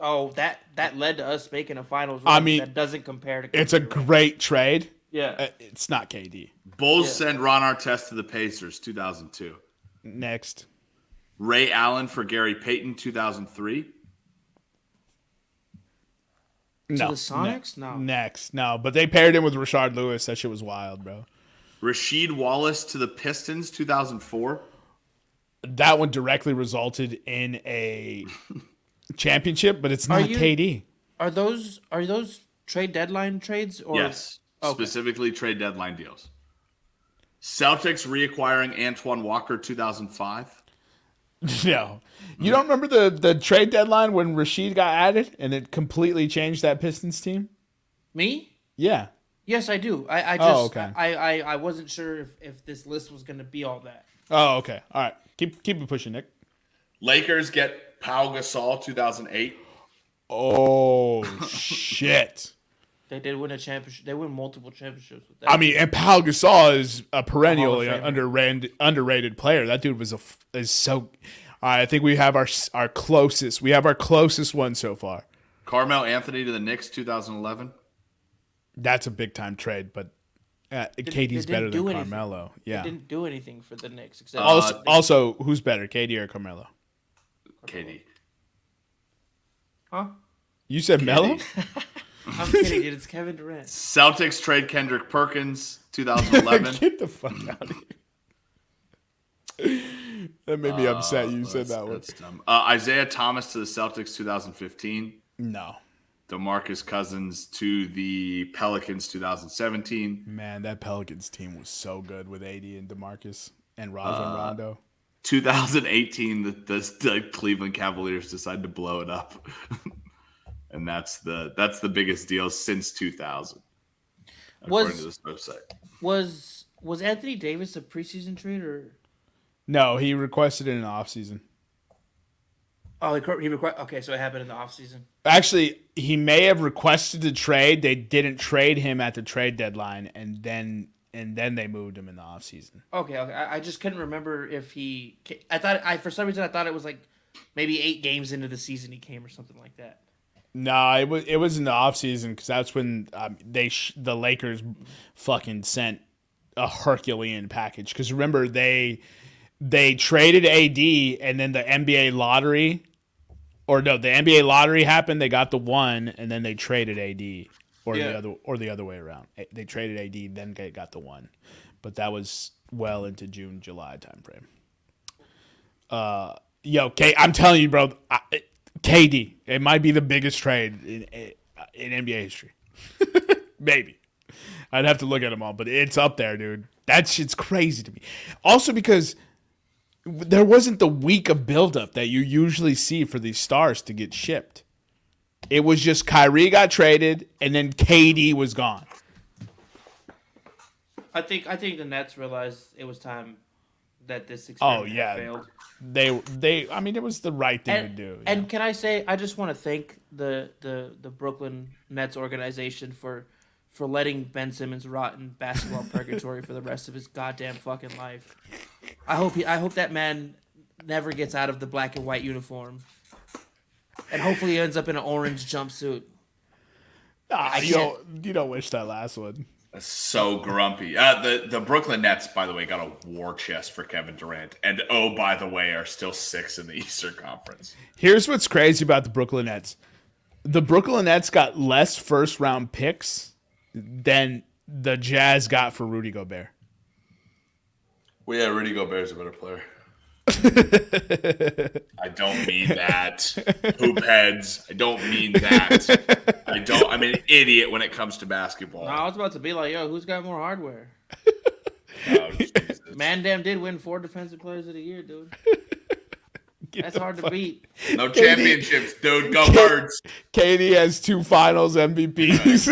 Oh, that that led to us making a finals. I mean, that doesn't compare to. It's a great trade. Yeah. Uh, It's not KD. Bulls Yeah. send Ron Artest to the Pacers 2002. Next, Ray Allen for Gary Payton 2003. No, the Sonics? ne- No. Next, no, but they paired him with Rashard Lewis. That shit was wild, bro. Rasheed Wallace to the Pistons, 2004. That one directly resulted in a championship, but it's Are not you- KD. Are those are those trade deadline trades or Yes, Okay. specifically trade deadline deals. Celtics reacquiring Antoine Walker, 2005. No, you don't remember the the trade deadline when Rasheed got added and it completely changed that Pistons team? me? Yeah, Yes, I do. I, I oh, just Oh, okay. I, I, I wasn't sure if, if this list was gonna be all that. Oh, okay. All right. Keep keep it pushing, Nick. Lakers get Pau Gasol, 2008. Oh shit. They did win a championship. They win multiple championships with that. I mean, and Pau Gasol is a perennially Hall underrated underrated player. That dude was a f- is so. I think we have our our closest. We have our closest one so far. Carmel Anthony to the Knicks, 2011. That's a big time trade, but uh, they KD's better than do anything. Carmelo. They Yeah. didn't do anything for the Knicks except Also, Uh, also, who's better, KD or Carmelo? KD. huh? You said Melo. I'm kidding, dude. It's Kevin Durant. Celtics trade Kendrick Perkins, 2011. Get the fuck out of here. that made me upset. You said that one. Uh, Isaiah Thomas to the Celtics, 2015. No, DeMarcus Cousins to the Pelicans, 2017. man, that Pelicans team was so good with AD and Demarcus and Rajon Uh, Rondo. 2018, the, the, the Cleveland Cavaliers decided to blow it up, and that's the that's the biggest deal since 2000, according Was- to this website. Was was Anthony Davis a preseason trade or? No, he requested it in the offseason. Oh, he, he requ- okay, so it happened in the offseason. Actually, he may have requested the trade. They didn't trade him at the trade deadline, and then and then they moved him in the offseason. Okay, okay. I, I just couldn't remember if he. I thought I for some reason I thought it was like maybe eight games into the season he came or something like that. No, it was it was in the offseason because that's when um, they sh- the Lakers fucking sent a Herculean package. Because remember they they traded AD and then the NBA lottery, or no, the NBA lottery happened. They got the one and then they traded AD, or Yeah. the other or the other way around. They traded AD, then they got the one, but that was well into June July timeframe. Uh, yo, K, I'm telling you, bro, I, KD, it might be the biggest trade in in NBA history. Maybe. I'd have to look at them all, but it's up there, dude. That shit's crazy to me. Also because there wasn't the week of buildup that you usually see for these stars to get shipped. It was just Kyrie got traded and then KD was gone. I think I think the Nets realized it was time that this Oh, experiment had yeah. failed. They they I mean it was the right thing And, to do. and can I say I just want to thank the, the the Brooklyn Nets organization for for letting Ben Simmons rot in basketball purgatory for the rest of his goddamn fucking life. I hope he I hope that man never gets out of the black and white uniform. And hopefully he ends up in an orange jumpsuit. Ah, I you don't you don't wish that last one. So grumpy. Uh, the the Brooklyn Nets, by the way, got a war chest for Kevin Durant, and oh, by the way, are still six in the Eastern Conference. Here's what's crazy about the Brooklyn Nets. The Brooklyn Nets got less first round picks than the Jazz got for Rudy Gobert. Well, yeah, Rudy Gobert's a better player. I don't mean that. Hoop heads. I don't mean that. I don't. I'm an idiot when it comes to basketball. No, I was about to be like, yo, who's got more hardware? Oh, Jesus. Mandam did win four defensive players of the year, dude. That's hard to beat. No championships, dude. Go birds. KD has two finals MVPs.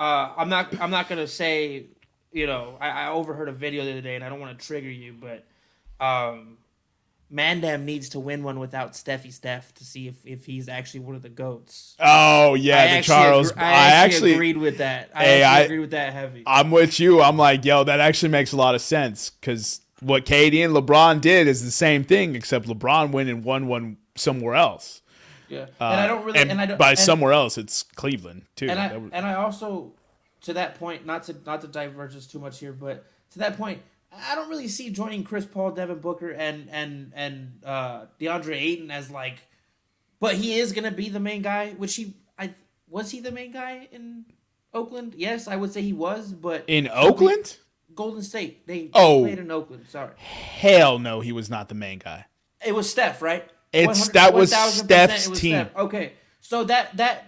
Uh, I'm not. I'm not gonna say. You know, I, I overheard a video the other day, and I don't want to trigger you, but um, Mandam needs to win one without Steffi Steph to see if, if he's actually one of the goats. oh yeah, I the actually Charles. agree- I, I actually, actually, agreed with that. I Hey, actually I- agreed with that heavy. I'm with you. I'm like, yo, that actually makes a lot of sense because what KD and LeBron did is the same thing, except LeBron went and won one somewhere else. yeah, Uh, and I don't really. And, I don't. by and, somewhere else, it's Cleveland too. and I and I also to that point, not to not to diverge us too much here, but to that point, I don't really see joining Chris Paul, Devin Booker, and and and uh, DeAndre Ayton as like but he is gonna be the main guy. Which he, I was he the main guy in Oakland? Yes, I would say he was. But In Oakland? Golden State, they Oh. played in Oakland. Sorry, Hell no, he was not the main guy. it was Steph, right? It's- 100 that was 1000% Steph's was team. Steph. Okay, so that that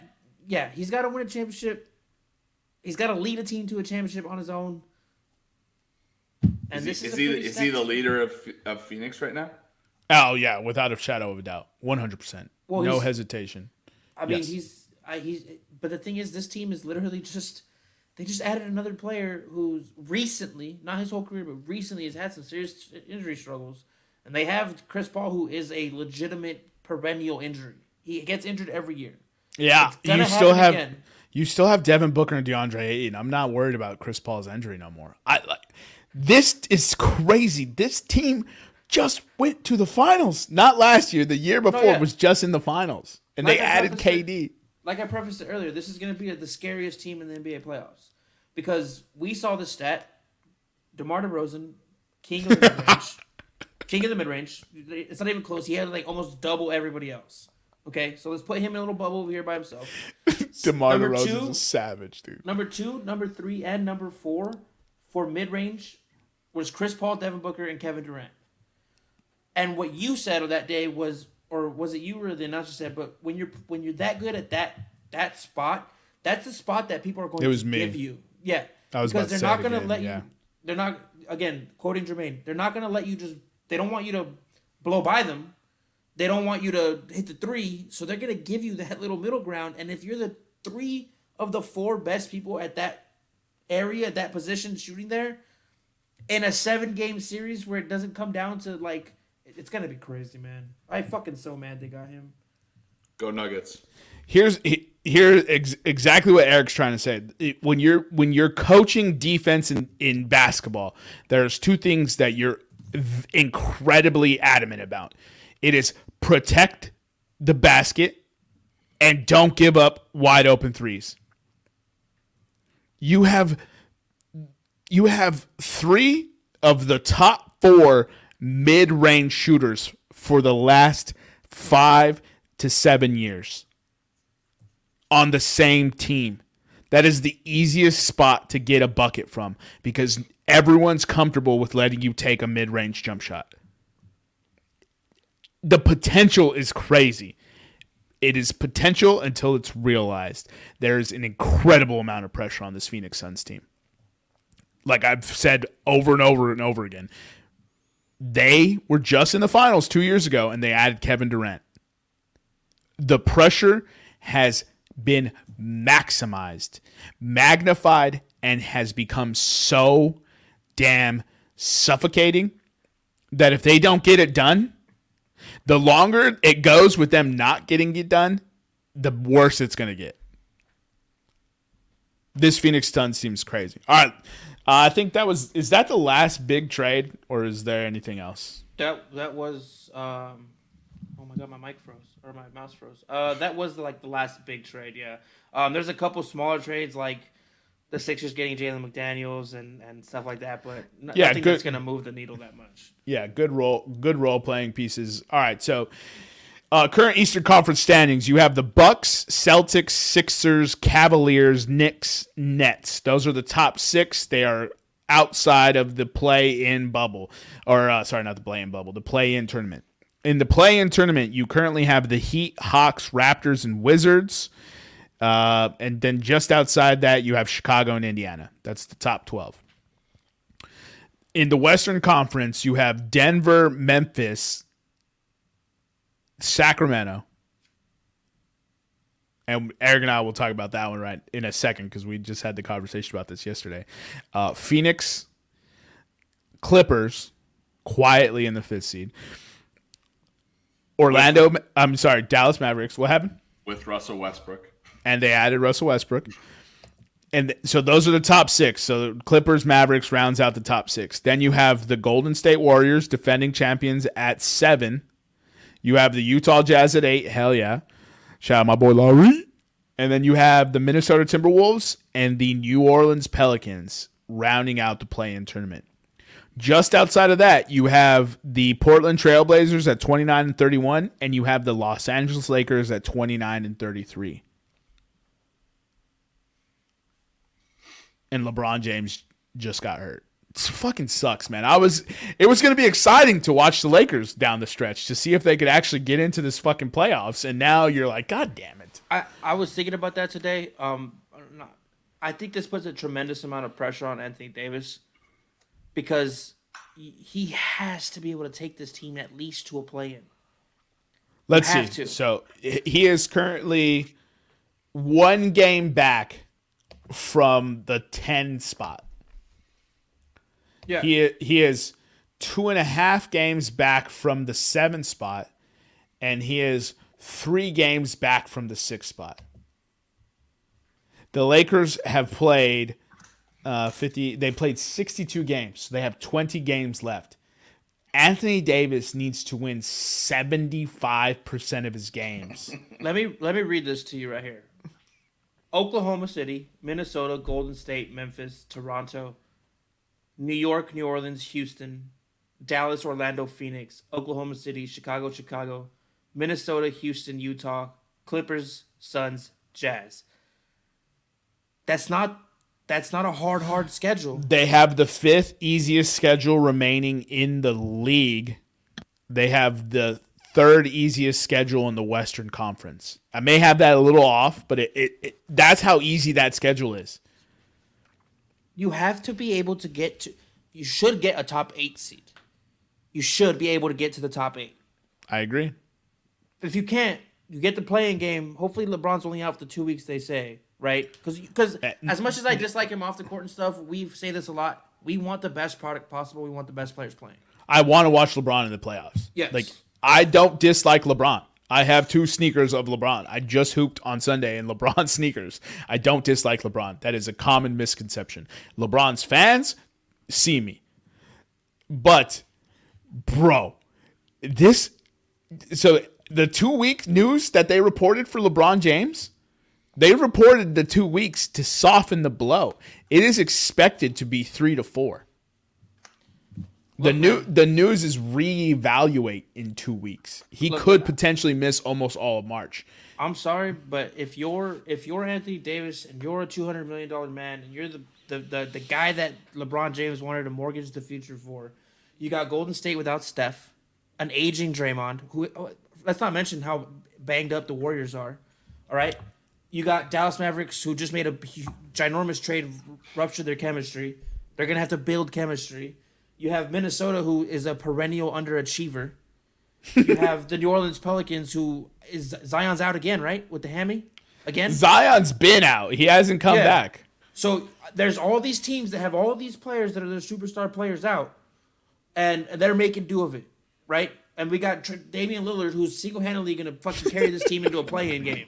yeah, he's got to win a championship. He's got to lead a team to a championship on his own. And Is, he, is, is, he, pretty is he the leader of, of Phoenix right now? Oh yeah, without a shadow of a doubt, one hundred percent, no hesitation. I mean, Yes. he's I, he's. But the thing is, this team is literally just. They just added another player who's recently, not his whole career, but recently has had some serious injury struggles, and they have Chris Paul, who is a legitimate perennial injury. He gets injured every year. Yeah, you still have again. you still have Devin Booker and DeAndre Ayton. I'm not worried about Chris Paul's injury no more. I like this is crazy. This team just went to the finals. Not last year, the year before yeah. was just in the finals, and Like they I added prefaced it- KD. like I prefaced it earlier, this is going to be the scariest team in the NBA playoffs because we saw the stat: DeMar DeRozan, king of the mid range, king of the mid range. It's not even close. He had like almost double everybody else. Okay, so let's put him in a little bubble over here by himself. DeMar DeRozan's two- a savage, dude. Number two, number three, and number four for mid range was Chris Paul, Devin Booker, and Kevin Durant. And what you said on that day was, or was it you or the announcer said? But when you're when you're that good at that that spot, that's the spot that people are going It was to me. give you. Yeah, I was because they're not going to let yeah. you. They're not again quoting Jermaine. They're not going to let you just. They don't want you to blow by them. They don't want you to hit the three, so they're gonna give you that little middle ground. And if you're the three of the four best people at that area, that position shooting there, in a seven game series where it doesn't come down to like, it's gonna be crazy, man. I fucking so mad they got him. Go Nuggets. here's here's ex- exactly what Eric's trying to say. It- When you're when you're coaching defense in, in basketball, there's two things that you're v- incredibly adamant about. It is protect the basket and don't give up wide open threes. You have you have 3 of the top 4 mid-range shooters for the last 5 to 7 years on the same team. That is the easiest spot to get a bucket from because everyone's comfortable with letting you take a mid range jump shot. The potential is crazy. It is potential until it's realized. There's an incredible amount of pressure on this Phoenix Suns team. Like I've said over and over and over again, they were just in the finals two years ago and they added Kevin Durant the pressure has been maximized, magnified, and has become so damn suffocating that if they don't get it done, the longer it goes with them not getting it done, the worse it's going to get. This Phoenix Suns seems crazy. All right. Uh, I think that was is that the last big trade or is there anything else? That that was um oh my god my mic froze or my mouse froze. Uh that was like the last big trade, yeah. Um there's a couple smaller trades like the Sixers getting Jalen McDaniels and, and stuff like that, but Yeah, nothing good- that's gonna move the needle that much. Yeah, good role, good role playing pieces. All right, so uh, current Eastern Conference standings: you have the Bucks, Celtics, Sixers, Cavaliers, Knicks, Nets. Those are the top six. They are outside of the play-in bubble, or uh, sorry, not the play-in bubble, the play-in tournament. In the play-in tournament, you currently have the Heat, Hawks, Raptors, and Wizards. Uh, and then just outside that, you have Chicago and Indiana. That's the top 12 in the Western Conference, you have Denver, Memphis, Sacramento. And Eric and I will talk about that one right in a second because we just had the conversation about this yesterday. Uh, Phoenix, Clippers, quietly in the fifth seed. Orlando, I'm sorry, Dallas Mavericks. What happened? with Russell Westbrook. and they added Russell Westbrook. And so those are the top six. So Clippers, Mavericks rounds out the top six. Then you have the Golden State Warriors, defending champions, at seven. You have the Utah Jazz at eight. Hell yeah. Shout out my boy Lauri. And then you have the Minnesota Timberwolves and the New Orleans Pelicans rounding out the play in tournament. Just outside of that, you have the Portland Trailblazers at 29 and 31, and you have the Los Angeles Lakers at 29 and 33. And LeBron James just got hurt. It fucking sucks, man. I was it was going to be exciting to watch the Lakers down the stretch to see if they could actually get into this fucking playoffs, and now you're like, god damn it. I, I was thinking about that today. Um, I think this puts a tremendous amount of pressure on Anthony Davis because he- has to be able to take this team at least to a play-in. Let's have see. to. So he is currently one game back from the 10 spot. Yeah. He he is two and a half games back from the seven spot, and he is three games back from the six spot. The Lakers have played uh, fifty. They played sixty-two games. So they have twenty games left. Anthony Davis needs to win seventy-five percent of his games. Let me let me read this to you right here. Oklahoma City, Minnesota, Golden State, Memphis, Toronto, New York, New Orleans, Houston, Dallas, Orlando, Phoenix, Oklahoma City, Chicago, Chicago, Minnesota, Houston, Utah, Clippers, Suns, Jazz. That's not that's not a hard hard schedule. They have the fifth easiest schedule remaining in the league. They have the third easiest schedule in the Western Conference. I may have that a little off, but it, it, it that's how easy that schedule is. You have to be able to get to you should get a top 8 seed. You should be able to get to the top 8. I agree. if you can't, you get the playing game. Hopefully, LeBron's only out for the two weeks. They say right because because as much as I dislike him off the court and stuff, we say this a lot. We want the best product possible. We want the best players playing. I want to watch LeBron in the playoffs. Yes. Like I don't dislike LeBron. I have two sneakers of LeBron. I just hooped on Sunday in LeBron sneakers. I don't dislike LeBron. That is a common misconception. LeBron's fans see me. But bro, this so the 2 week news that they reported for LeBron James, they reported the 2 weeks to soften the blow. It is expected to be 3 to 4. The new the news is reevaluate in two weeks. He Look, could potentially miss almost all of March. I'm sorry, but if you're if you're Anthony Davis and you're a two hundred million dollar man and you're the, the the the guy that LeBron James wanted to mortgage the future for, you got Golden State without Steph, an aging Draymond. Who oh, let's not mention how banged up the Warriors are. All right, you got Dallas Mavericks who just made a ginormous trade, rupture their chemistry. They're gonna have to build chemistry. You have Minnesota who is a perennial underachiever. You have the New Orleans Pelicans, who is Zion's out again, right, with the hammy, again. Zion's been out. He hasn't come Yeah. back. So there's all these teams that have all these players that are their superstar players out, and they're making do of it, right? And we got Tr- Damian Lillard, who's single handedly gonna fucking carry this team into a play-in game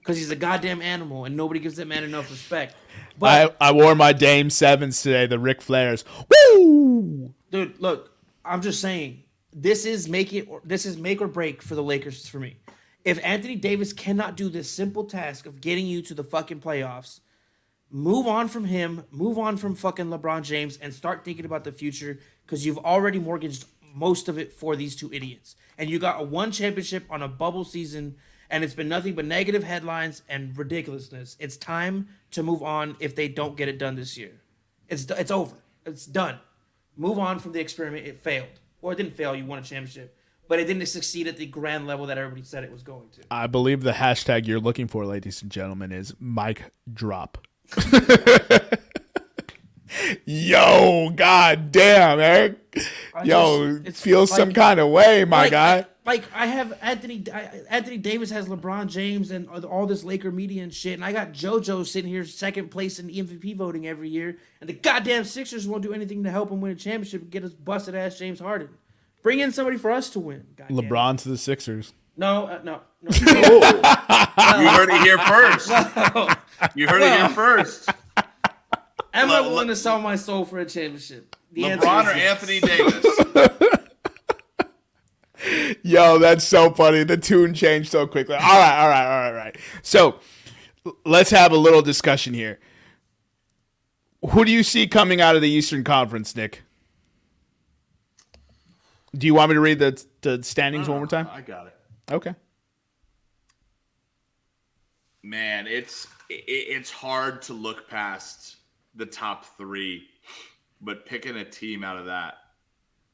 because he's a goddamn animal, and nobody gives that man enough respect. But I, I wore my Dame Sevens today, the Ric Flairs. Woo! dude, look, I'm just saying this is make it or this is make or break for the Lakers for me. If Anthony Davis cannot do this simple task of getting you to the fucking playoffs, move on from him, move on from fucking LeBron James, and start thinking about the future because you've already mortgaged most of it for these two idiots. And you got a one championship on a bubble season, and it's been nothing but negative headlines and ridiculousness. It's time to move on if they don't get it done this year. It's it's over. It's done. Move on from the experiment. It failed. Or it didn't fail. You won a championship. But it didn't succeed at the grand level that everybody said it was going to. I believe the hashtag you're looking for, ladies and gentlemen, is mic drop. Yo, god damn, Eric. Yo, just- feel like- some kind of way, my like, guy. I, like I have Anthony I, Anthony Davis has LeBron James and all this Laker media and shit, and I got JoJo sitting here second place in MVP voting every year, and the goddamn Sixers won't do anything to help him win a championship and get us busted ass James Harden. Bring in somebody for us to win. goddamn. LeBron to the Sixers. No, uh, no, no. You heard it here first. You heard it here first. Am I Le- willing to sell my soul for a championship? The answer LeBron is or yes. Anthony Davis? Yo, that's so funny. The tune changed so quickly. All right, all right, all right, all right. So let's have a little discussion here. Who do you see coming out of the Eastern Conference, Nick? Do you want me to read the the standings one more uh, time? I got it. Okay. Man, it's it, it's hard to look past the top three, but picking a team out of that.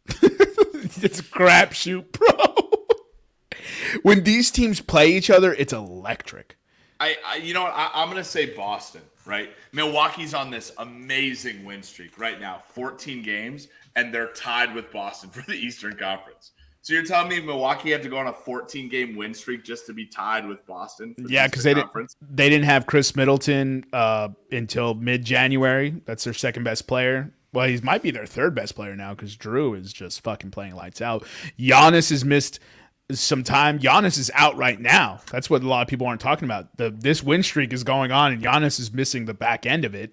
it's crapshoot, bro. when these teams play each other, it's electric. I, I you know what? I, I'm gonna say Boston, right? Milwaukee's on this amazing win streak right now, 14 games, and they're tied with Boston for the Eastern Conference. So you're telling me Milwaukee had to go on a 14 game win streak just to be tied with Boston? for Yeah, because Eastern they didn't they didn't have Khris Middleton uh, until mid January. That's their second best player. Well, he might be their third best player now because Jrue is just fucking playing lights out. Giannis has missed some time. Giannis is out right now. That's what a lot of people aren't talking about. The this win streak is going on, and Giannis is missing the back end of it.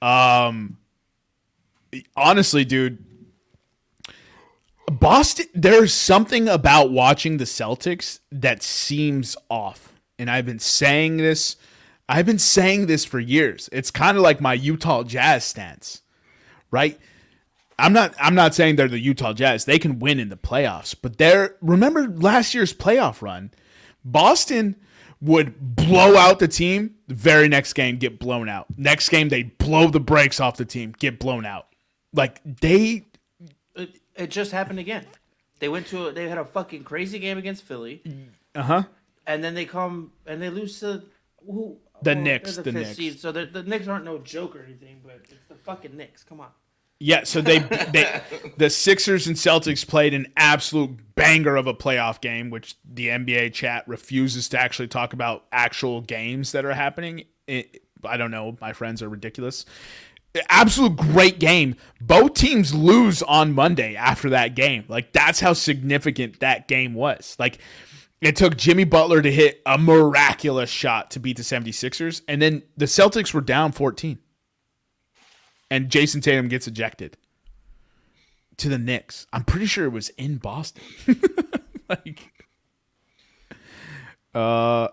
Um, honestly, dude, Boston, there's something about watching the Celtics that seems off. And I've been saying this, I've been saying this for years. It's kind of like my Utah Jazz stance, right? I'm not I'm not saying they're the Utah Jazz. They can win in the playoffs, but they're remember last year's playoff run? Boston would blow out the team, the very next game get blown out. Next game they blow the brakes off the team, get blown out. Like they It, it just happened again. They went to a, they had a fucking crazy game against Philly, uh-huh. and then they come and they lose to who? The they're Knicks, the fifth Knicks. Seed, so the, the Knicks aren't no joke or anything, but it's the fucking Knicks. Come on. Yeah, so they, they the Sixers and Celtics played an absolute banger of a playoff game, which the NBA chat refuses to actually talk about actual games that are happening. It, I don't know, my friends are ridiculous. Absolute great game. Both teams lose on Monday after that game. Like that's how significant that game was. Like it took Jimmy Butler to hit a miraculous shot to beat the 76ers and then the Celtics were down 14 and Jayson Tatum gets ejected to the Knicks. I'm pretty sure it was in Boston. like, uh,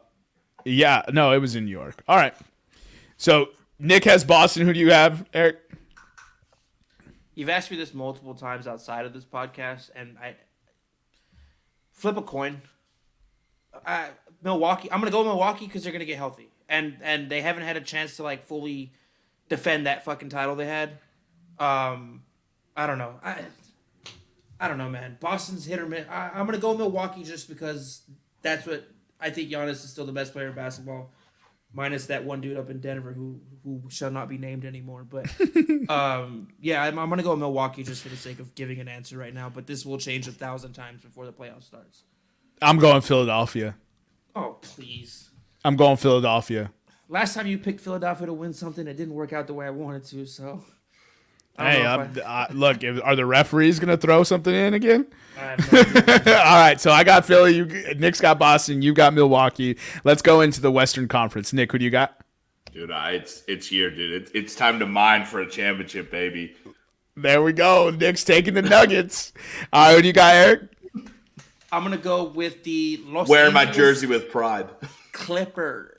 yeah, no, it was in New York. All right, so Nick has Boston. Who do you have, Eric? You've asked me this multiple times outside of this podcast, and I flip a coin. Uh, Milwaukee. I'm gonna go Milwaukee because they're gonna get healthy, and and they haven't had a chance to like fully defend that fucking title they had. Um, I don't know. I I don't know, man. Boston's hit or miss. I, I'm gonna go Milwaukee just because that's what I think. Giannis is still the best player in basketball, minus that one dude up in Denver who who shall not be named anymore. But um, yeah, I'm, I'm gonna go Milwaukee just for the sake of giving an answer right now. But this will change a thousand times before the playoff starts. I'm going Philadelphia. Oh please. I'm going Philadelphia. Last time you picked Philadelphia to win something, it didn't work out the way I wanted to. So. Hey, know I'm, if uh, look, if, are the referees going to throw something in again? I, I have no. All right, so I got Philly. You, Nick's got Boston. You got Milwaukee. Let's go into the Western Conference. Nick, who do you got? Dude, I, it's it's here, dude. It's, it's time to mine for a championship, baby. There we go. Nick's taking the Nuggets. All right, who do you got, Eric? I'm gonna go with the Los Wearing my jersey with pride. Clippers.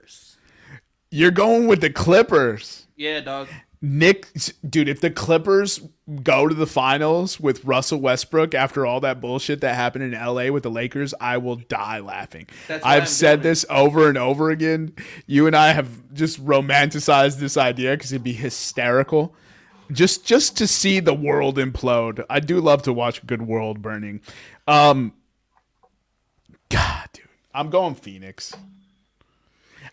You're going with the Clippers. Yeah, dog. Nick, dude, if the Clippers go to the finals with Russell Westbrook after all that bullshit that happened in LA with the Lakers, I will die laughing. I've I'm said doing this over and over again. You and I have just romanticized this idea because it'd be hysterical. Just just to see the world implode. I do love to watch a good world burning. Um God, dude. I'm going Phoenix.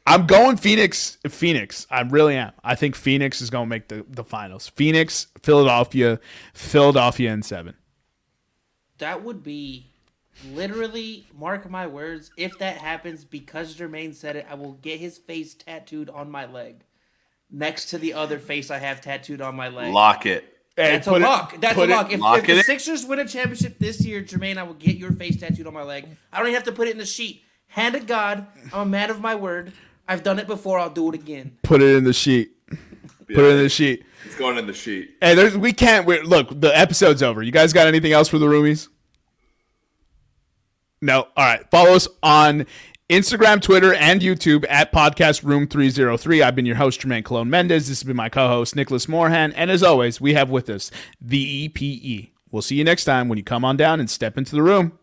I'm going Phoenix. Phoenix. I really am. I think Phoenix is going to make the, the finals. Phoenix, Philadelphia, Philadelphia in seven. That would be literally, mark my words, if that happens, because Jermaine said it, I will get his face tattooed on my leg. Next to the other face I have tattooed on my leg. Lock it. Hey, That's a put it- lock. That's a put it- lock. If, lock if the in. Sixers win a championship this year, Jermaine, I will get your face tattooed on my leg. I don't even have to put it in the sheet. Hand of God, I'm a man of my word. I've done it before. I'll do it again. Put it in the sheet. Put it in the sheet. It's going in the sheet. Hey, there's we can't. we look, the episode's over. You guys got anything else for the roomies? No. All right. Follow us on Instagram, Twitter, and YouTube at Podcast Room 303. I've been your host, Jermaine Cologne Mendez. This has been my co host, Nicholas Moorhan. And as always, we have with us the EPE. We'll see you next time when you come on down and step into the room.